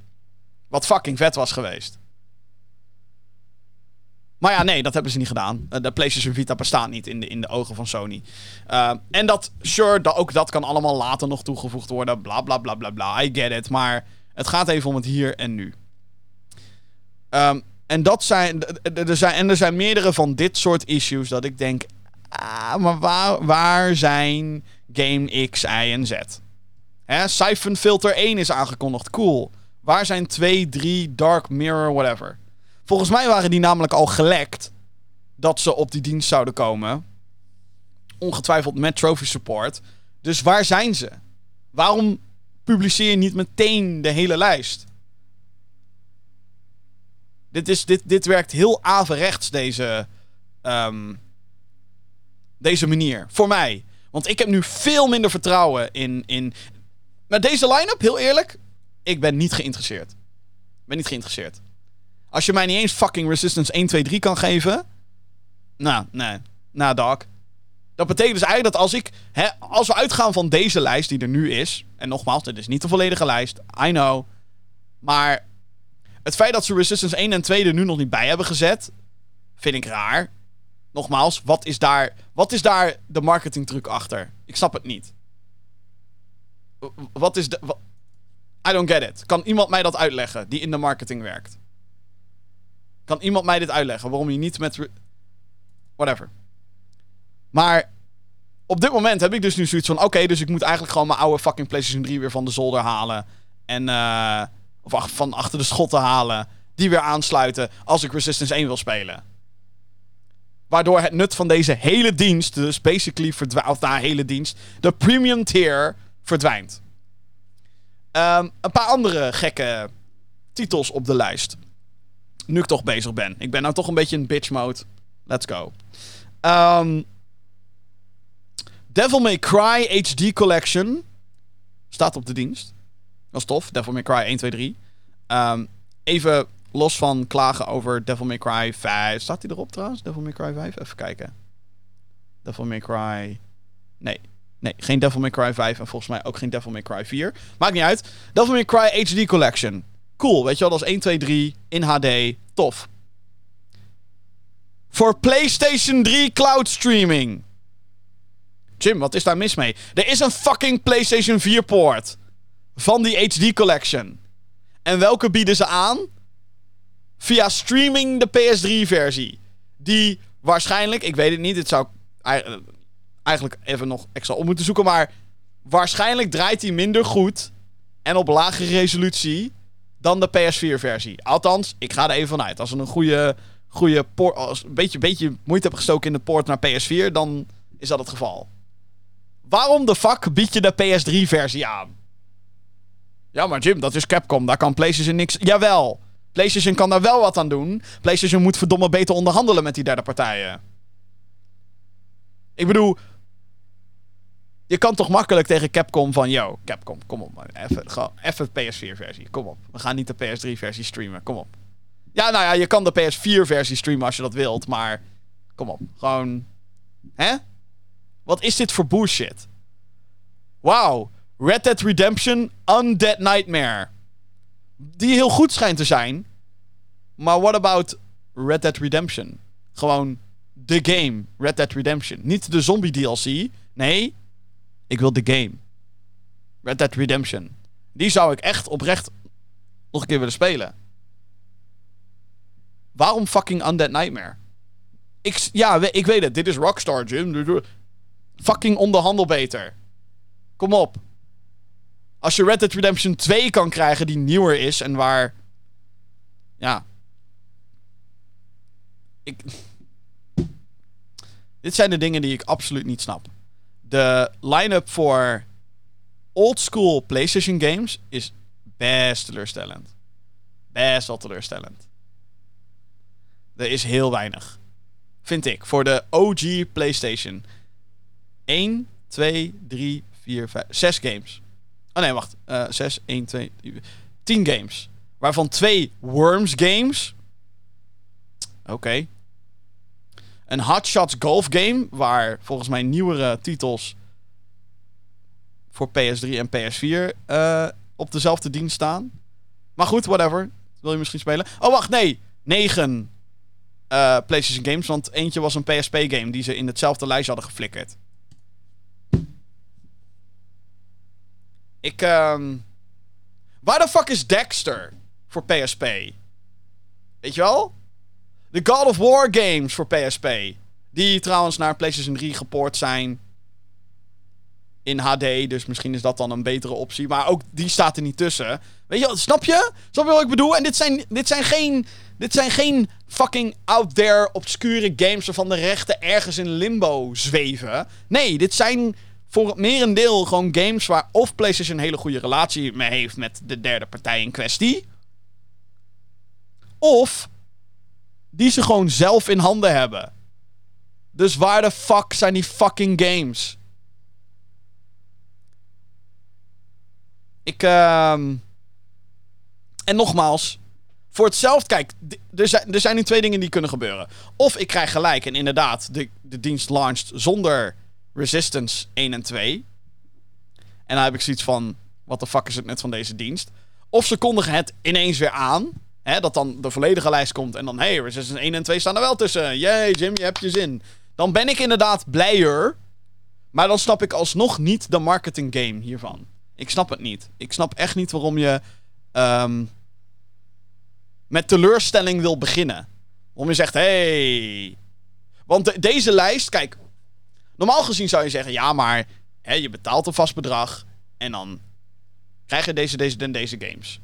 Wat fucking vet was geweest. Maar ja, nee, dat hebben ze niet gedaan. Eh, De PlayStation Vita bestaat niet in de, in de ogen van Sony. Uh, en dat, sure, dat, ook dat kan allemaal later nog toegevoegd worden. Bla bla bla bla bla. I get it. Maar het gaat even om het hier en nu. Um, en dat zijn, er zijn. En er zijn meerdere van dit soort issues dat ik denk. Ah, maar waar, waar zijn Game X, Y en Z? Hè, Siphon Filter 1 is aangekondigd. Cool. Waar zijn 2, 3, Dark Mirror, whatever? Volgens mij waren die namelijk al gelekt dat ze op die dienst zouden komen. Ongetwijfeld met trophy support. Dus waar zijn ze? Waarom publiceer je niet meteen de hele lijst? Dit, is, dit, dit werkt heel averechts, deze, um, deze manier. Voor mij. Want ik heb nu veel minder vertrouwen in. in... Met deze line-up, heel eerlijk, ik ben niet geïnteresseerd. Ik ben niet geïnteresseerd. Als je mij niet eens fucking Resistance 1, 2, 3 kan geven. Nou, nee. Nou, dog. Dat betekent dus eigenlijk dat als ik. Hè, als we uitgaan van deze lijst die er nu is. En nogmaals, dit is niet de volledige lijst. I know. Maar het feit dat ze Resistance 1 en 2 er nu nog niet bij hebben gezet. Vind ik raar. Nogmaals, wat is daar, wat is daar de marketingtruc achter? Ik snap het niet. Wat is de. I don't get it. Kan iemand mij dat uitleggen die in de marketing werkt? Kan iemand mij dit uitleggen? Waarom je niet met. Whatever. Maar op dit moment heb ik dus nu zoiets van: oké, dus ik moet eigenlijk gewoon mijn oude fucking PlayStation 3 weer van de zolder halen. En. Uh, of van achter de schotten halen. Die weer aansluiten als ik Resistance 1 wil spelen. Waardoor het nut van deze hele dienst, dus basically verdwijnt, daar hele dienst, de premium tier verdwijnt. Um, een paar andere gekke titels op de lijst. Nu ik toch bezig ben. Ik ben nou toch een beetje in bitch mode. Let's go. Um, Devil May Cry HD Collection. Staat op de dienst. Dat is tof. Devil May Cry 1, 2, 3. Um, even los van klagen over Devil May Cry 5. Staat hij erop trouwens? Devil May Cry 5? Even kijken. Devil May Cry... Nee. Nee, geen Devil May Cry 5 en volgens mij ook geen Devil May Cry 4. Maakt niet uit. Devil May Cry HD Collection. Cool, weet je wel, dat is 1, 2, 3 in HD. Tof. Voor PlayStation 3 cloud streaming. Jim, wat is daar mis mee? Er is een fucking PlayStation 4 poort. Van die HD Collection. En welke bieden ze aan? Via streaming de PS3-versie. Die waarschijnlijk, ik weet het niet, het zou eigenlijk even nog extra op moeten zoeken, maar waarschijnlijk draait hij minder goed en op lagere resolutie dan de PS4-versie. Althans, ik ga er even vanuit. Als we een goede, goede poort, als een beetje, beetje moeite hebben gestoken in de poort naar PS4, dan is dat het geval. Waarom de fuck bied je de PS3-versie aan? Ja, maar Jim, dat is Capcom. Daar kan PlayStation niks... Jawel. PlayStation kan daar wel wat aan doen. PlayStation moet verdomme beter onderhandelen met die derde partijen. Ik bedoel... Je kan toch makkelijk tegen Capcom van... Yo, Capcom, kom op man. Even, even PS4-versie. Kom op. We gaan niet de PS3-versie streamen. Kom op. Ja, nou ja, je kan de PS4-versie streamen als je dat wilt. Maar kom op. Gewoon... Hè? Wat is dit voor bullshit? Wauw. Red Dead Redemption Undead Nightmare. Die heel goed schijnt te zijn. Maar what about Red Dead Redemption? Gewoon de game Red Dead Redemption. Niet de zombie DLC. Nee, ik wil de game. Red Dead Redemption. Die zou ik echt oprecht nog een keer willen spelen. Waarom fucking Undead Nightmare? Ik, ja, ik weet het. Dit is Rockstar, Jim. Fucking onderhandel beter. Kom op. Als je Red Dead Redemption 2 kan krijgen die nieuwer is en waar... Ja. Dit zijn de dingen die ik absoluut niet snap. De line-up voor oldschool PlayStation games is best teleurstellend. Best wel teleurstellend. Er is heel weinig. Vind ik. Voor de OG PlayStation. 1, 2, 3, 4, 5, 6 games. Oh nee, wacht. Uh, 6, 1, 2, 3, 10 games. Waarvan twee Worms games. Oké. Een Hot Shots Golf game. Waar volgens mij nieuwere titels voor PS3 en PS4 uh, op dezelfde dienst staan. Maar goed, whatever. Wil je misschien spelen? Oh, wacht, nee. 9 uh, PlayStation games. Want eentje was een PSP-game die ze in hetzelfde lijstje hadden geflikkerd. Ik, um... Waar de fuck is Dexter voor PSP? Weet je wel? De God of War games voor PSP. Die trouwens naar PlayStation 3 gepoord zijn. In HD, dus misschien is dat dan een betere optie. Maar ook die staat er niet tussen. Weet je, snap je? Snap je wat ik bedoel? En dit zijn, dit zijn geen. Dit zijn geen fucking out there obscure games waarvan de rechten ergens in limbo zweven. Nee, dit zijn voor het merendeel gewoon games waar of PlayStation een hele goede relatie mee heeft met de derde partij in kwestie. Of die ze gewoon zelf in handen hebben. Dus waar de fuck zijn die fucking games? Ik, ehm En nogmaals, voor hetzelfde, kijk, er zijn, er zijn nu twee dingen die kunnen gebeuren. Of ik krijg gelijk en inderdaad, de, de dienst launched zonder Resistance 1 en 2. En dan heb ik zoiets van, wat de fuck is het net van deze dienst? Of ze kondigen het ineens weer aan. Hè, dat dan de volledige lijst komt en dan, hey, Resistance 1 en 2 staan er wel tussen. Jee, Jim, je hebt je zin. Dan ben ik inderdaad blijer. Maar dan snap ik alsnog niet de marketing game hiervan. Ik snap het niet. Ik snap echt niet waarom je um, met teleurstelling wil beginnen. Waarom je zegt, hey. Want de, deze lijst, kijk. Normaal gezien zou je zeggen, ja, maar hè, je betaalt een vast bedrag. En dan krijg je deze, deze en deze games.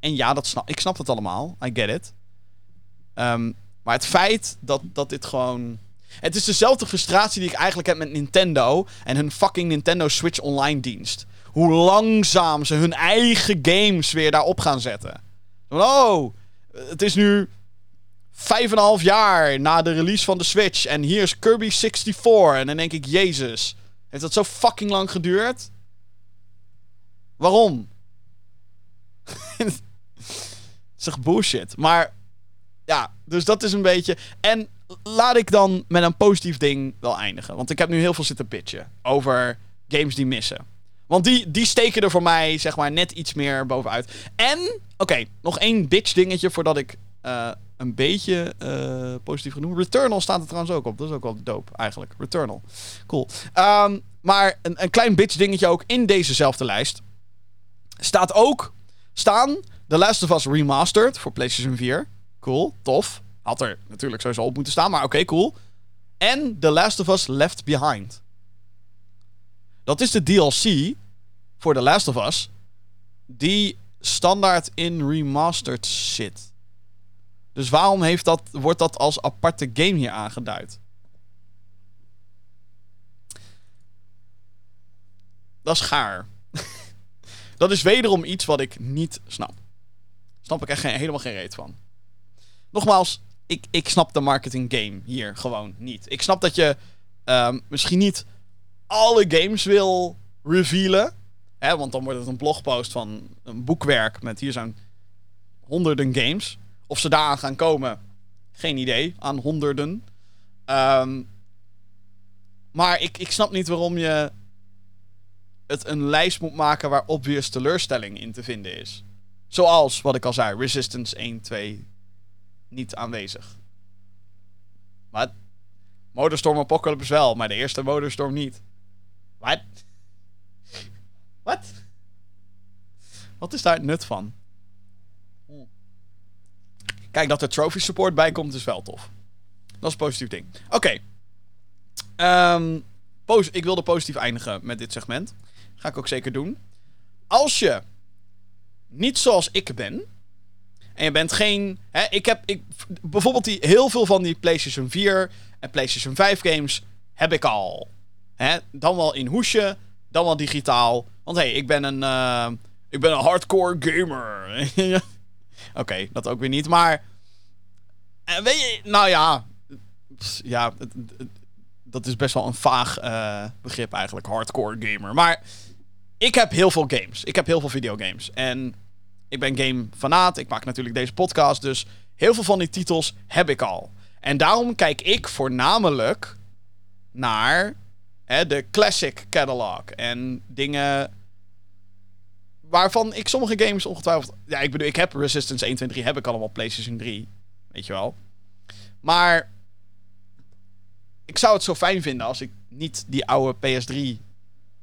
En ja, dat snap, ik snap het allemaal. I get it. Um, maar het feit dat, dat dit gewoon... Het is dezelfde frustratie die ik eigenlijk heb met Nintendo en hun fucking Nintendo Switch Online dienst. Hoe langzaam ze hun eigen games weer daarop gaan zetten. Oh, het is nu vijf en een half jaar na de release van de Switch en hier is Kirby 64. En dan denk ik, jezus, heeft dat zo fucking lang geduurd? Waarom? Toch bullshit. Maar ja, dus dat is een beetje. En laat ik dan met een positief ding wel eindigen. Want ik heb nu heel veel zitten pitchen over games die missen. Want die, die steken er voor mij, zeg maar, net iets meer bovenuit. En, oké, nog één bitch dingetje voordat ik uh, een beetje uh, positief genoem. Returnal staat er trouwens ook op. Dat is ook wel dope, eigenlijk. Returnal. Cool. Um, maar een, een klein bitch dingetje ook in dezezelfde lijst. Staat ook, staan The Last of Us Remastered voor PlayStation 4. Cool, tof. Had er natuurlijk sowieso op moeten staan, maar oké, cool. En The Last of Us Left Behind. Dat is de DLC voor The Last of Us. Die standaard in remastered zit. Dus waarom heeft dat, wordt dat als aparte game hier aangeduid? Dat is gaar. dat is wederom iets wat ik niet snap. Snap ik echt helemaal geen reet van. Nogmaals, ik, ik snap de marketing game hier gewoon niet. Ik snap dat je um, misschien niet alle games wil revealen. Hè, want dan wordt het een blogpost van een boekwerk met hier zijn honderden games. Of ze daaraan gaan komen, geen idee. Aan honderden. Um, maar ik, ik snap niet waarom je het een lijst moet maken waar obvious teleurstelling in te vinden is. Zoals, wat ik al zei, Resistance 1, 2 niet aanwezig. Wat? Motorstorm Apocalypse wel, maar de eerste Motorstorm niet. Wat? Wat? Wat is daar het nut van? Kijk, dat er trophy support bij komt is wel tof. Dat is een positief ding. Oké. Um, ik wilde positief eindigen met dit segment. Ga ik ook zeker doen. Als je niet zoals ik ben. En je bent geen. Hè, ik heb. Ik, bijvoorbeeld die, heel veel van die PlayStation 4 en PlayStation 5 games heb ik al. Hè, dan wel in hoesje, dan wel digitaal. Want hé, hey, ik ben een. Uh, ik ben een hardcore gamer. Oké, dat ook weer niet. Maar. Eh, weet je, nou ja. Ja, het- dat is best wel een vaag eh, begrip eigenlijk. Hardcore gamer. Maar ik heb heel veel games. Ik heb heel veel videogames. En ik ben game-fanaat. Ik maak natuurlijk deze podcast. Dus heel veel van die titels heb ik al. En daarom kijk ik voornamelijk naar hè, de classic catalog. En dingen waarvan ik sommige games ongetwijfeld... Ja, ik bedoel, ik heb Resistance 1, 2, 3 heb ik allemaal PlayStation 3. Weet je wel. Maar ik zou het zo fijn vinden als ik niet die oude PS3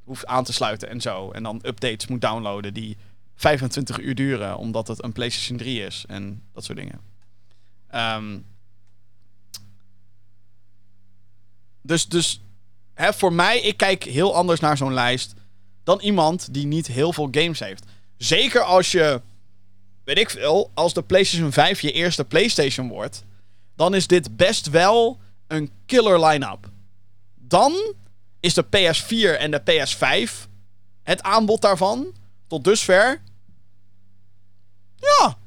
hoef aan te sluiten en zo. En dan updates moet downloaden die 25 uur duren, omdat het een PlayStation 3 is en dat soort dingen. Ehm, dus, dus hè, voor mij, ik kijk heel anders naar zo'n lijst dan iemand die niet heel veel games heeft. Zeker als je, weet ik veel, als de PlayStation 5 je eerste PlayStation wordt, dan is dit best wel een killer line-up. Dan is de PS4 en de PS5 het aanbod daarvan tot dusver. Ja.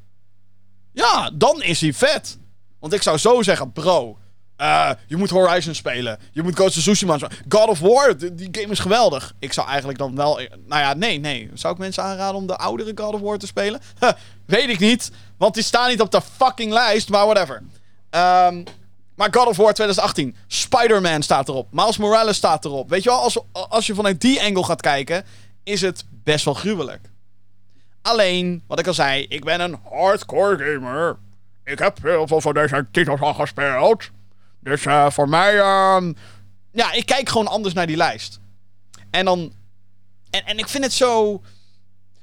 Ja, dan is hij vet. Want ik zou zo zeggen, bro. eh, je moet Horizon spelen. Je moet Ghost of Tsushima spelen. God of War, die, game is geweldig. Ik zou eigenlijk dan wel... Nou ja, nee, nee. Zou ik mensen aanraden om de oudere God of War te spelen? Weet ik niet. Want die staan niet op de fucking lijst, maar whatever. Ehm, maar God of War 2018. Spider-Man staat erop. Miles Morales staat erop. Weet je wel, als, als je vanuit die angle gaat kijken, is het best wel gruwelijk. Alleen, wat ik al zei, ik ben een hardcore gamer. Ik heb heel veel van deze titels al gespeeld. Dus eh, voor mij, ehm, ja, ik kijk gewoon anders naar die lijst. En dan, en, en ik vind het zo,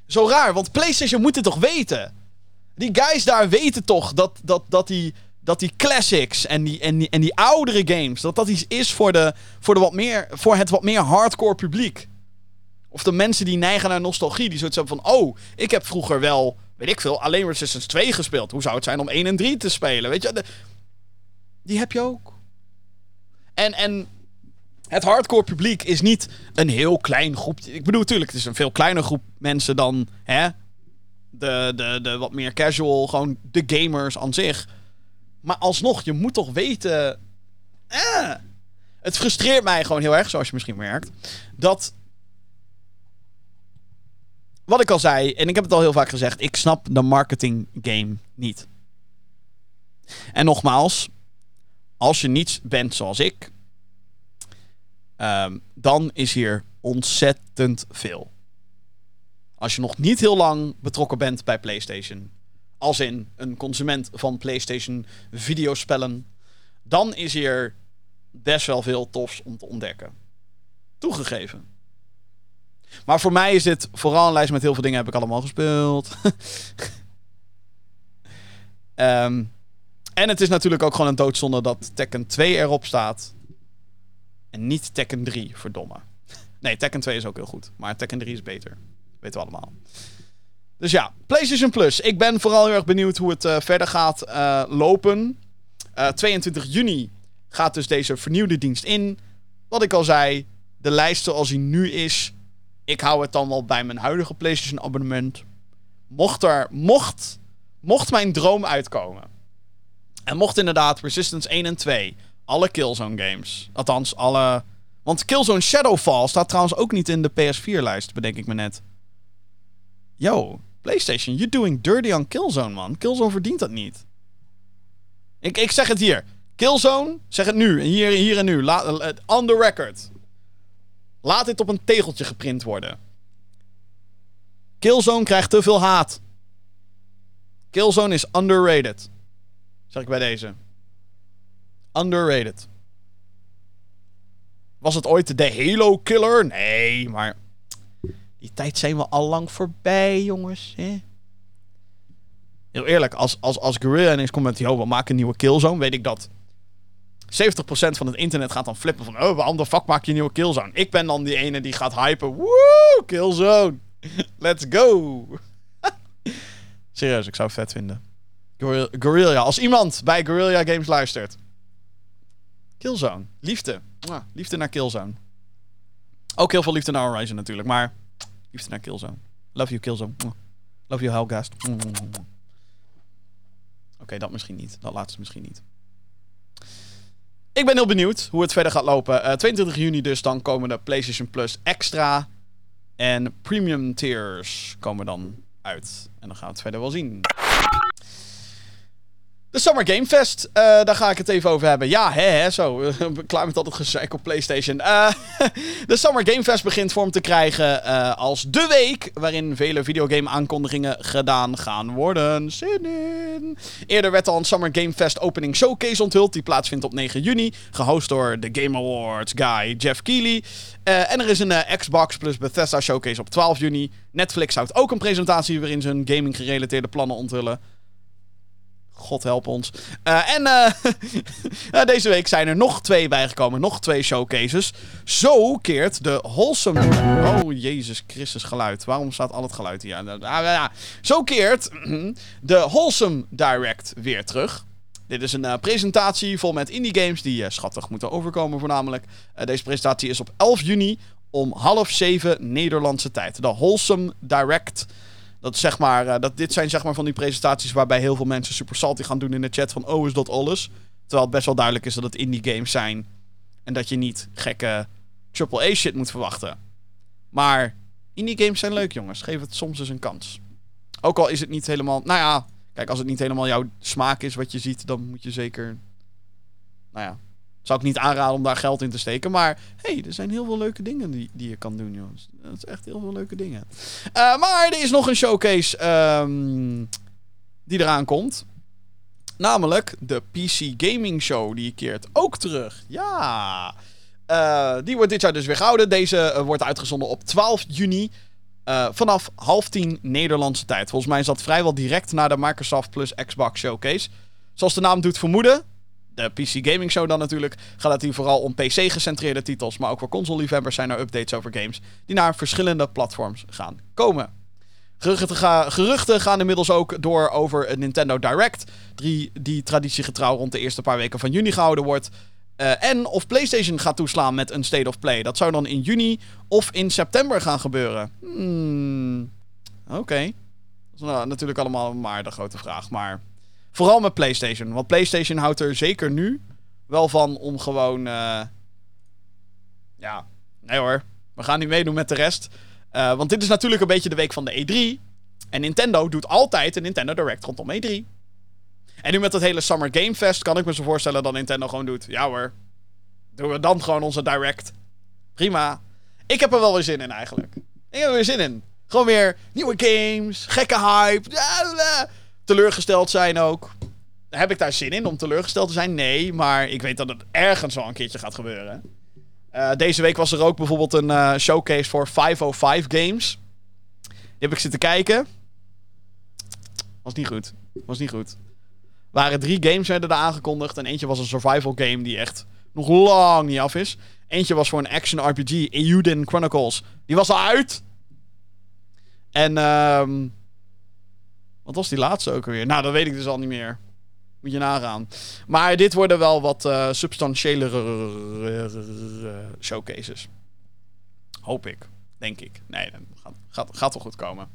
zo raar, want PlayStation moet het toch weten? Die guys daar weten toch dat, dat, dat die dat die classics en die, en die, en die oudere games, dat dat iets is voor, de, voor, de wat meer, voor het wat meer hardcore publiek. Of de mensen die neigen naar nostalgie, die zoiets hebben van, oh, ik heb vroeger wel, weet ik veel, alleen Resistance 2 gespeeld. Hoe zou het zijn om 1 en 3 te spelen? Weet je, die heb je ook. En, en het hardcore publiek is niet een heel klein groep. Ik bedoel, natuurlijk, het is een veel kleiner groep mensen dan hè, de, de, de wat meer casual, gewoon de gamers aan zich. Maar alsnog, je moet toch weten. Eh, het frustreert mij gewoon heel erg, zoals je misschien merkt. Dat. Wat ik al zei, en ik heb het al heel vaak gezegd, ik snap de marketing game niet. En nogmaals, als je niet bent zoals ik, ehm, dan is hier ontzettend veel. Als je nog niet heel lang betrokken bent bij PlayStation, als in een consument van PlayStation videospellen, dan is hier best wel veel tofs om te ontdekken. Toegegeven. Maar voor mij is dit vooral een lijst met heel veel dingen heb ik allemaal gespeeld. Ehm, en het is natuurlijk ook gewoon een doodzonde dat Tekken 2 erop staat. En niet Tekken 3, verdomme. Nee, Tekken 2 is ook heel goed. Maar Tekken 3 is beter. Weten we allemaal. Dus ja, PlayStation Plus. Ik ben vooral heel erg benieuwd hoe het eh, verder gaat eh, lopen. Eh, 22 juni gaat dus deze vernieuwde dienst in. Wat ik al zei, de lijst zoals die nu is. Ik hou het dan wel bij mijn huidige PlayStation abonnement. Mocht er, mocht, mocht mijn droom uitkomen. En mocht inderdaad Resistance 1 en 2, alle Killzone games. Althans, alle... Want Killzone Shadowfall staat trouwens ook niet in de PS4-lijst, bedenk ik me net. Yo, PlayStation, you're doing dirty on Killzone, man. Killzone verdient dat niet. Ik, ik zeg het hier. Killzone, zeg het nu. Hier, hier en nu. La, eh, on the record. Laat dit op een tegeltje geprint worden. Killzone krijgt te veel haat. Killzone is underrated. Zeg ik bij deze. Underrated. Was het ooit de Halo Killer? Nee, maar die tijd zijn we al lang voorbij, jongens. Hè? Heel eerlijk, als, als, als Guerrilla ineens komt met... Yo, we maken een nieuwe Killzone, weet ik dat... 70% van het internet gaat dan flippen van... Oh, waarom de fuck maak je een nieuwe Killzone? Ik ben dan die ene die gaat hypen. Woe, Killzone. Let's go. Serieus, ik zou het vet vinden. Guerrilla, als iemand bij Guerrilla Games luistert. Killzone. Liefde. Liefde naar Killzone. Ook heel veel liefde naar Horizon natuurlijk, maar liefde naar Killzone. Love you Killzone. Love you Hellgast. Oké, dat misschien niet. Dat laatste misschien niet. Ik ben heel benieuwd hoe het verder gaat lopen. Uh, 22 juni dus, dan komen de PlayStation Plus Extra en Premium Tiers komen dan uit. En dan gaan we het verder wel zien. De Summer Game Fest, uh, daar ga ik het even over hebben. Ja, hè, hè zo. Klaar met altijd gezeik op PlayStation. Uh, de Summer Game Fest begint vorm te krijgen uh, als de week waarin vele videogame aankondigingen gedaan gaan worden. Zin in. Eerder werd al een Summer Game Fest opening showcase onthuld, die plaatsvindt op 9 juni. Gehost door de Game Awards guy Jeff Keighley. en er is een Xbox plus Bethesda showcase op 12 juni. Netflix houdt ook een presentatie waarin ze hun gaming gerelateerde plannen onthullen. God help ons. Uh, en uh, deze week zijn er nog twee bijgekomen. Nog twee showcases. Zo keert de Wholesome... Oh, Jezus Christus geluid. Waarom staat al het geluid hier? Uh, Zo keert de Wholesome Direct weer terug. Dit is een presentatie vol met indie games die schattig moeten overkomen voornamelijk. deze presentatie is op 11 juni om half zeven Nederlandse tijd. De Wholesome Direct... Dat, zeg maar, uh, dat dit zijn zeg maar van die presentaties waarbij heel veel mensen super salty gaan doen in de chat van oh is dat alles? Terwijl het best wel duidelijk is dat het indie games zijn. En dat je niet gekke AAA shit moet verwachten. Maar indie games zijn leuk jongens. Geef het soms eens een kans. Ook al is het niet helemaal... Nou ja, kijk als het niet helemaal jouw smaak is wat je ziet, dan moet je zeker... Nou ja, zou ik niet aanraden om daar geld in te steken. Maar hey, er zijn heel veel leuke dingen die, die je kan doen, jongens. Dat is echt heel veel leuke dingen. Uh, maar er is nog een showcase um, die eraan komt. Namelijk de PC Gaming Show. Die keert ook terug. Ja. Uh, die wordt dit jaar dus weer gehouden. Deze uh, wordt uitgezonden op 12 juni. vanaf half tien Nederlandse tijd. Volgens mij is dat vrijwel direct na de Microsoft plus Xbox Showcase. Zoals de naam doet vermoeden, de PC Gaming Show dan natuurlijk, gaat het hier vooral om PC-gecentreerde titels. Maar ook voor console-liefhebbers zijn er updates over games die naar verschillende platforms gaan komen. Geruchten, ga, geruchten gaan inmiddels ook door over een Nintendo Direct, die, die traditiegetrouw rond de eerste paar weken van juni gehouden wordt. Uh, en of PlayStation gaat toeslaan met een State of Play. Dat zou dan in juni of in september gaan gebeuren. Hmm. Oké. Dat is nou, natuurlijk allemaal maar de grote vraag, maar... Vooral met PlayStation. Want PlayStation houdt er zeker nu wel van om gewoon. Uh, ja, nee hoor. We gaan niet meedoen met de rest. Uh, want dit is natuurlijk een beetje de week van de E3. En Nintendo doet altijd een Nintendo Direct rondom E3. En nu met dat hele Summer Game Fest kan ik me zo voorstellen dat Nintendo gewoon doet. Ja hoor. Doen we dan gewoon onze Direct. Prima. Ik heb er wel weer zin in eigenlijk. Ik heb er weer zin in. Gewoon weer nieuwe games, gekke hype teleurgesteld zijn ook. Heb ik daar zin in om teleurgesteld te zijn? Nee, maar ik weet dat het ergens wel een keertje gaat gebeuren. Uh, deze week was er ook bijvoorbeeld een uh, showcase voor 505 Games. Die heb ik zitten kijken. Was niet goed. Was niet goed. Waren drie games werden er aangekondigd. En eentje was een survival game die echt nog lang niet af is. Eentje was voor een action RPG, Euden Chronicles. Die was al uit. En ehm wat was die laatste ook alweer? Nou, dat weet ik dus al niet meer. Moet je nagaan. Maar dit worden wel wat uh, substantiëlere showcases. Hoop ik. Denk ik. Nee, dat gaat, gaat, wel goed komen.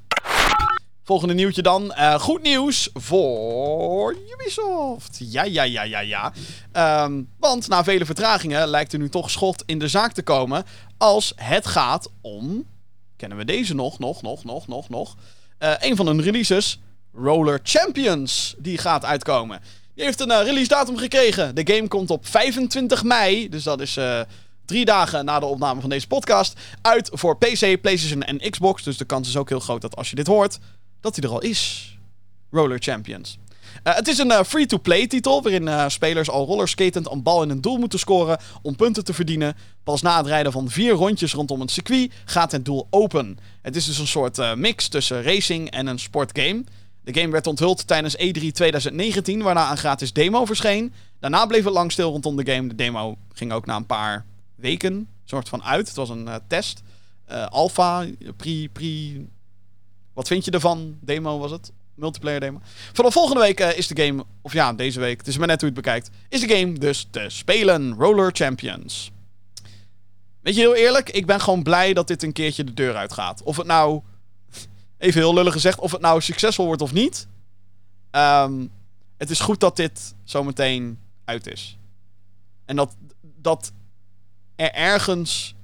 Volgende nieuwtje dan. Uh, goed nieuws voor Ubisoft. Ja, ja, ja, ja, ja. Um, want na vele vertragingen lijkt er nu toch schot in de zaak te komen. Als het gaat om. Kennen we deze nog, nog, nog, nog, nog, nog. Uh, een van hun releases. Roller Champions. Die gaat uitkomen. Die heeft een uh, release datum gekregen. De game komt op 25 mei. Dus dat is uh, drie dagen na de opname van deze podcast. Uit voor PC, PlayStation en Xbox. Dus de kans is ook heel groot dat als je dit hoort, dat hij er al is. Roller Champions. Uh, het is een free-to-play titel waarin spelers al rollerskatend een bal in een doel moeten scoren om punten te verdienen. Pas na het rijden van vier rondjes rondom een circuit gaat het doel open. Het is dus een soort mix tussen racing en een sportgame. De game werd onthuld tijdens E3 2019, waarna een gratis demo verscheen. Daarna bleef het lang stil rondom de game. De demo ging ook na een paar weken soort van uit. Het was een uh, test. Uh, alpha, pre, pre... Wat vind je ervan? Demo was het. Multiplayer demo. Vanaf volgende week uh, is de game, of ja, deze week, het is maar net hoe je het bekijkt, is de game dus te spelen. Roller Champions. Weet je heel eerlijk, ik ben gewoon blij dat dit een keertje de deur uitgaat. Of het nou even heel lullig gezegd, of het nou succesvol wordt of niet. Um, het is goed dat dit zometeen uit is. En dat, dat er ergens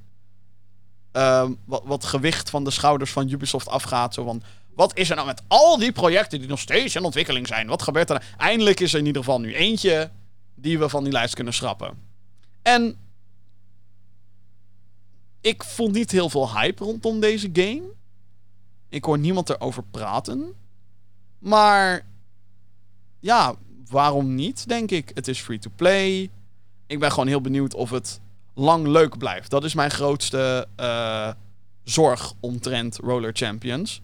ehm, wat, wat gewicht van de schouders van Ubisoft afgaat. Zo wat is er nou met al die projecten die nog steeds in ontwikkeling zijn? Wat gebeurt er nou? Eindelijk is er in ieder geval nu eentje die we van die lijst kunnen schrappen. En ik vond niet heel veel hype rondom deze game. Ik hoor niemand erover praten. Maar ja, waarom niet, denk ik. Het is free to play. Ik ben gewoon heel benieuwd of het lang leuk blijft. Dat is mijn grootste uh, zorg omtrent Roller Champions.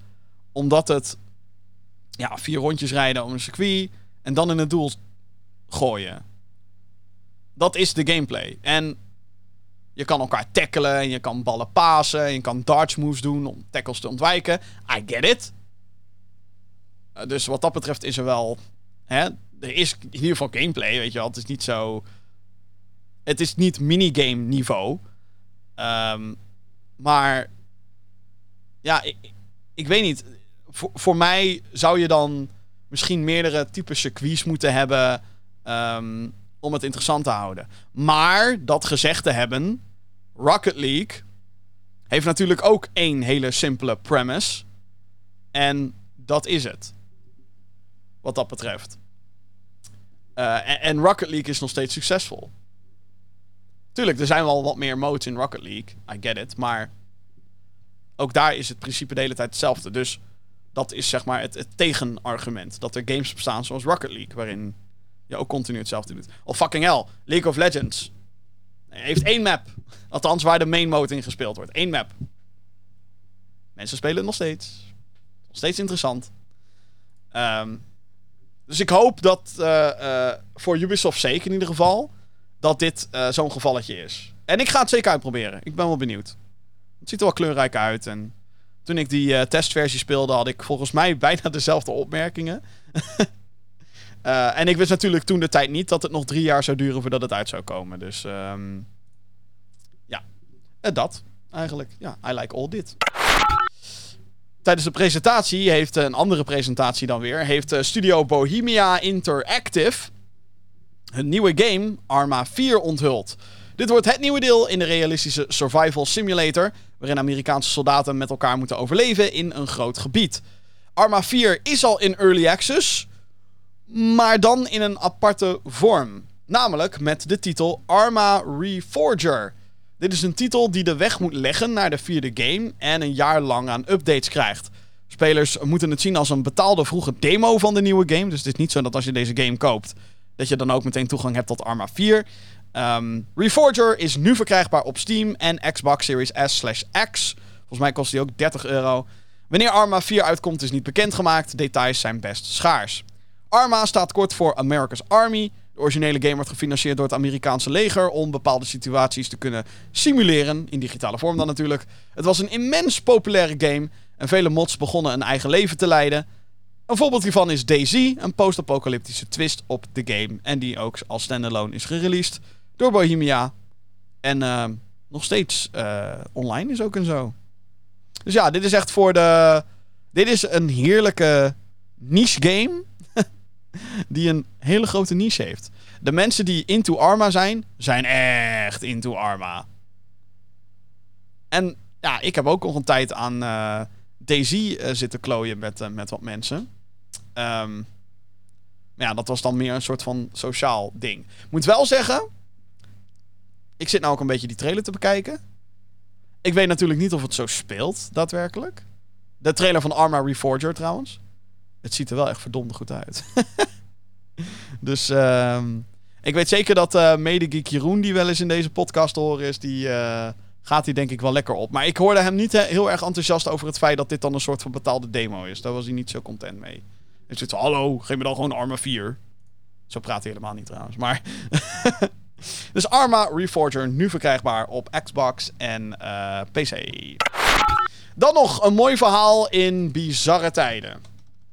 Omdat het ja, vier rondjes rijden om een circuit en dan in het doel gooien. Dat is de gameplay. En je kan elkaar tackelen en je kan ballen pasen en je kan darts moves doen om tackles te ontwijken. I get it. Uh, dus wat dat betreft is er wel... Hè, er is in ieder geval gameplay, weet je wel. Het is niet zo... Het is niet minigame niveau. Um, maar... Ja, ik, ik weet niet. Voor, voor mij zou je dan misschien meerdere typen circuits moeten hebben... Um, om het interessant te houden. Maar, dat gezegd te hebben... Rocket League heeft natuurlijk ook één hele simpele premise. En dat is het. Wat dat betreft. En, en, Rocket League is nog steeds succesvol. Tuurlijk, er zijn wel wat meer modes in Rocket League. I get it. Maar ook daar is het principe de hele tijd hetzelfde. Dus dat is zeg maar het, het tegenargument. Dat er games bestaan zoals Rocket League. Waarin je ook continu hetzelfde doet. Of fucking hell. League of Legends. Heeft één map. Althans, waar de main mode in gespeeld wordt. Eén map. Mensen spelen het nog steeds. Nog steeds interessant. Um, dus ik hoop dat uh, uh, voor Ubisoft zeker in ieder geval. Dat dit uh, zo'n gevalletje is. En ik ga het zeker uitproberen. Ik ben wel benieuwd. Het ziet er wel kleurrijk uit. En toen ik die testversie speelde, had ik volgens mij bijna dezelfde opmerkingen. en ik wist natuurlijk toen de tijd niet dat het nog drie jaar zou duren voordat het uit zou komen. Dus um, ja, dat eigenlijk. Ja, I like all dit. Tijdens de presentatie heeft een andere presentatie dan weer. Heeft eh, Studio Bohemia Interactive hun nieuwe game Arma 4 onthuld. Dit wordt het nieuwe deel in de realistische survival simulator. Waarin Amerikaanse soldaten met elkaar moeten overleven in een groot gebied. Arma 4 is al in early access. Maar dan in een aparte vorm. Namelijk met de titel Arma Reforger. Dit is een titel die de weg moet leggen naar de vierde game en een jaar lang aan updates krijgt. Spelers moeten het zien als een betaalde vroege demo van de nieuwe game. Dus het is niet zo dat als je deze game koopt, dat je dan ook meteen toegang hebt tot Arma 4. Um, ehm, Reforger is nu verkrijgbaar op Steam en Xbox Series S/X. Volgens mij kost die ook 30 euro. Wanneer Arma 4 uitkomt is niet bekendgemaakt. Details zijn best schaars. Arma staat kort voor America's Army. De originele game wordt gefinancierd door het Amerikaanse leger om bepaalde situaties te kunnen simuleren. In digitale vorm dan natuurlijk. Het was een immens populaire game en vele mods begonnen een eigen leven te leiden. Een voorbeeld hiervan is Daisy, een post-apocalyptische twist op de game. En die ook als standalone is gereleased door Bohemia. En uh, nog steeds uh, online is ook en zo. Dus ja, dit is echt voor de. Dit is een heerlijke niche game die een hele grote niche heeft. De mensen die into Arma zijn, zijn echt into Arma. En ja, ik heb ook nog een tijd aan uh, Daisy uh, zitten klooien met, uh, met wat mensen. Maar ja, dat was dan meer een soort van sociaal ding. Moet wel zeggen, ik zit nou ook een beetje die trailer te bekijken. Ik weet natuurlijk niet of het zo speelt, daadwerkelijk. De trailer van Arma Reforger trouwens. Het ziet er wel echt verdomd goed uit. dus uh, ik weet zeker dat uh, medegeek Jeroen, die wel eens in deze podcast te horen is, die uh, gaat hier denk ik wel lekker op. Maar ik hoorde hem niet heel erg enthousiast over het feit dat dit dan een soort van betaalde demo is. Daar was hij niet zo content mee. Hij zit zo, hallo, geef me dan gewoon Arma 4. Zo praat hij helemaal niet trouwens, maar... dus Arma Reforger nu verkrijgbaar op Xbox en uh, PC. Dan nog een mooi verhaal in bizarre tijden.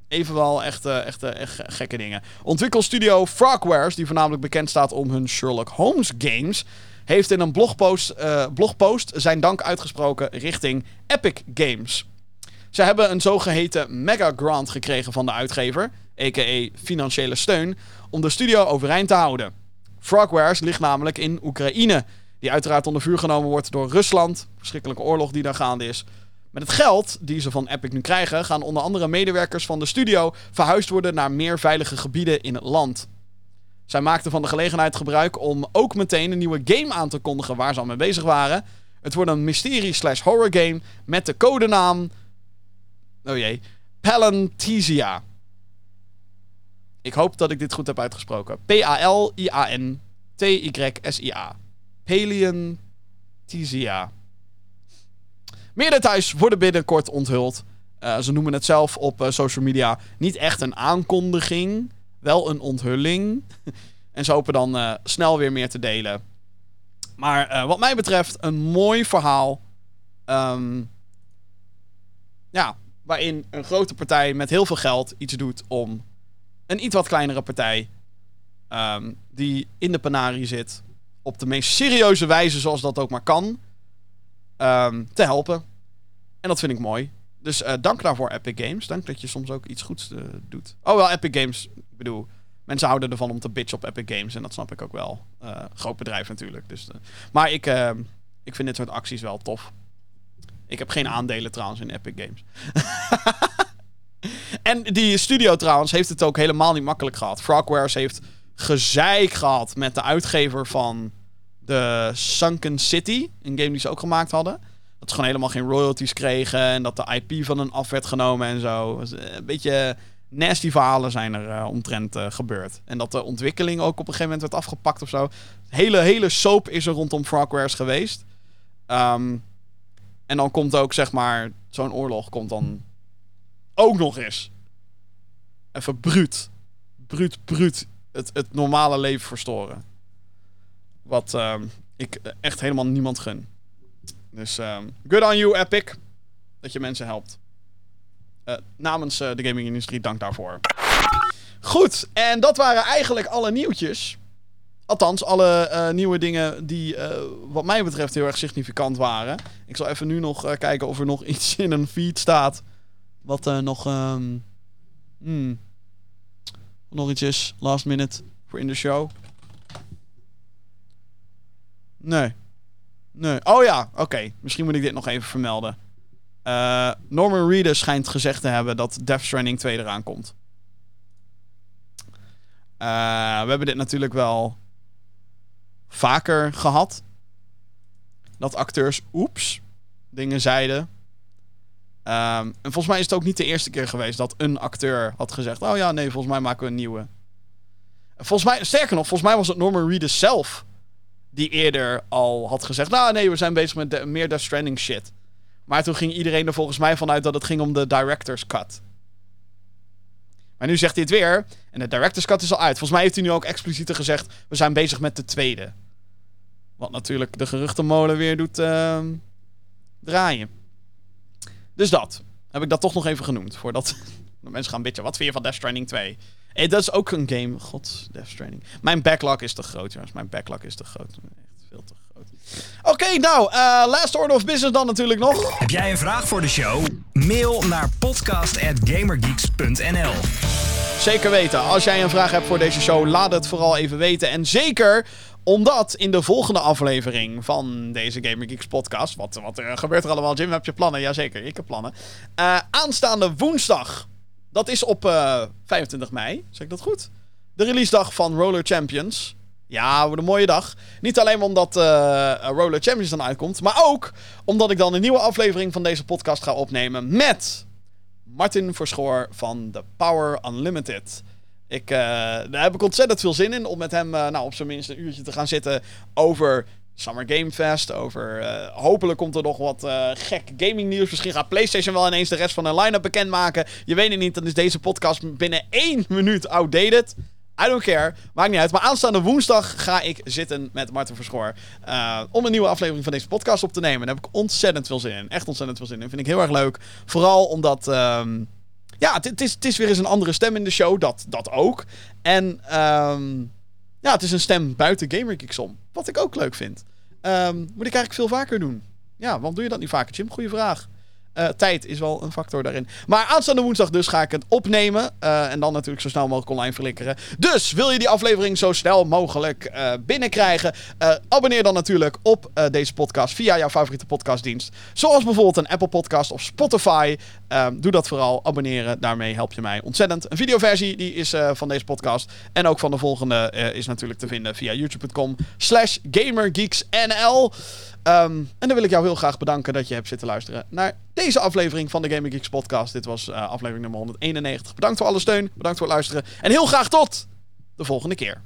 Even wel echt, echt, echt gekke dingen. Ontwikkelstudio Frogwares, die voornamelijk bekend staat om hun Sherlock Holmes games, heeft in een blogpost, uh, blogpost zijn dank uitgesproken richting Epic Games. Ze hebben een zogeheten mega grant gekregen van de uitgever. a.k.a. financiële steun, om de studio overeind te houden. Frogwares ligt namelijk in Oekraïne, die uiteraard onder vuur genomen wordt door Rusland, verschrikkelijke oorlog die daar gaande is. Met het geld die ze van Epic nu krijgen, gaan onder andere medewerkers van de studio verhuisd worden naar meer veilige gebieden in het land. Zij maakten van de gelegenheid gebruik om ook meteen een nieuwe game aan te kondigen waar ze al mee bezig waren. Het wordt een mysterie slash horror game met de codenaam... Oh jee. Palanthesia. Ik hoop dat ik dit goed heb uitgesproken. P-A-L-I-A-N-T-Y-S-I-A. Palanthesia. Meer details worden binnenkort onthuld. Uh, ze noemen het zelf op uh, social media niet echt een aankondiging, wel een onthulling. en ze hopen dan uh, snel weer meer te delen. Maar wat mij betreft een mooi verhaal. Um, ja, waarin een grote partij met heel veel geld iets doet om een iets wat kleinere partij um, die in de panarie zit op de meest serieuze wijze zoals dat ook maar kan um, te helpen. En dat vind ik mooi. Dus uh, dank daarvoor Epic Games. Dank dat je soms ook iets goeds uh, doet. Oh wel, Epic Games. Ik bedoel, mensen houden ervan om te bitchen op Epic Games. En dat snap ik ook wel. Uh, groot bedrijf natuurlijk. Dus, maar ik, ehm, ik vind dit soort acties wel tof. Ik heb geen aandelen trouwens in Epic Games. en die studio trouwens heeft het ook helemaal niet makkelijk gehad. Frogwares heeft gezeik gehad met de uitgever van de Sunken City. Een game die ze ook gemaakt hadden. Dat ze gewoon helemaal geen royalties kregen. En dat de IP van hen af werd genomen en zo. Een beetje nasty verhalen zijn er uh, omtrent uh, gebeurd. En dat de ontwikkeling ook op een gegeven moment werd afgepakt of zo. Hele, hele soap is er rondom Frogwares geweest. Um, en dan komt ook, zeg maar, zo'n oorlog komt dan ook nog eens. Even bruut. Bruut, bruut. Het, het normale leven verstoren. Wat uh, ik echt helemaal niemand gun. Dus um, good on you, Epic. Dat je mensen helpt. Uh, namens uh, de gaming-industrie, dank daarvoor. Goed, en dat waren eigenlijk alle nieuwtjes. Althans, alle uh, nieuwe dingen die, wat mij betreft, heel erg significant waren. Ik zal even nu nog kijken of er nog iets in een feed staat. Wat nog. Um, hmm, nog iets is, last minute voor in de show. Nee. Nee. Oh ja, oké. Misschien moet ik dit nog even vermelden. Uh, Norman Reedus schijnt gezegd te hebben dat Death Stranding 2 eraan komt. Uh, we hebben dit natuurlijk wel vaker gehad. Dat acteurs, oeps, dingen zeiden. Um, en volgens mij is het ook niet de eerste keer geweest dat een acteur had gezegd: Oh ja, nee, volgens mij maken we een nieuwe. Volgens mij, sterker nog, volgens mij was het Norman Reedus zelf die eerder al had gezegd: Nou, nee, we zijn bezig met meer Death Stranding shit. Maar toen ging iedereen er volgens mij vanuit dat het ging om de director's cut. Maar nu zegt hij het weer. En de director's cut is al uit. Volgens mij heeft hij nu ook expliciet gezegd: We zijn bezig met de tweede. Wat natuurlijk de geruchtenmolen weer doet uh, draaien. Dus dat. Heb ik dat toch nog even genoemd. Voordat de mensen gaan bitchen. Wat vind je van Death Stranding 2? Hey, dat is ook een game. God, Death Stranding. Mijn backlog is te groot, jongens. Mijn backlog is te groot. Echt veel te groot. Oké, okay, nou, uh, last order of business dan natuurlijk nog. Heb jij een vraag voor de show? Mail naar podcast.gamergeeks.nl Zeker weten. Als jij een vraag hebt voor deze show, laat het vooral even weten. En zeker omdat in de volgende aflevering van deze Gamer Geeks podcast... Wat, wat uh, gebeurt er allemaal? Jim, heb je plannen? Jazeker, ik heb plannen. Uh, aanstaande woensdag dat is op uh, eh, 25 mei, zeg ik dat goed? De release dag van Roller Champions. Ja, wordt een mooie dag. Niet alleen omdat uh, Roller Champions dan uitkomt, maar ook omdat ik dan een nieuwe aflevering van deze podcast ga opnemen met Martin Verschoor van The Power Unlimited. Ik, daar heb ik ontzettend veel zin in om met hem nou, op zijn minst een uurtje te gaan zitten over Summer Game Fest. Over, uh, hopelijk komt er nog wat uh, gek gaming nieuws. Misschien gaat PlayStation wel ineens de rest van de line-up bekendmaken. Je weet het niet, dan is deze podcast binnen één minuut outdated. I don't care. Maakt niet uit. Maar aanstaande woensdag ga ik zitten met Martin Verschoor. Uh, om een nieuwe aflevering van deze podcast op te nemen. Daar heb ik ontzettend veel zin in. Echt ontzettend veel zin in. Vind ik heel erg leuk. Vooral omdat. Um, ja, het is, het is weer eens een andere stem in de show. Dat, dat ook. En. Um, ja, het is een stem buiten GamerGeeks om. Wat ik ook leuk vind. Um, moet ik eigenlijk veel vaker doen. Ja, waarom doe je dat niet vaker, Jim? Goeie vraag. Eh, tijd is wel een factor daarin. Maar aanstaande woensdag dus ga ik het opnemen. eh, en dan natuurlijk zo snel mogelijk online flikkeren. Dus wil je die aflevering zo snel mogelijk eh, binnenkrijgen? abonneer dan natuurlijk op deze podcast via jouw favoriete podcastdienst. Zoals bijvoorbeeld een Apple Podcast of Spotify. Ehm, doe dat vooral. Abonneren. Daarmee help je mij ontzettend. Een videoversie die is eh, van deze podcast. En ook van de volgende eh, is natuurlijk te vinden via youtube.com slash gamergeeksnl. Ehm, en dan wil ik jou heel graag bedanken dat je hebt zitten luisteren naar deze aflevering van de Gaming Geeks podcast. Dit was eh, aflevering nummer 191. Bedankt voor alle steun. Bedankt voor het luisteren. En heel graag tot de volgende keer.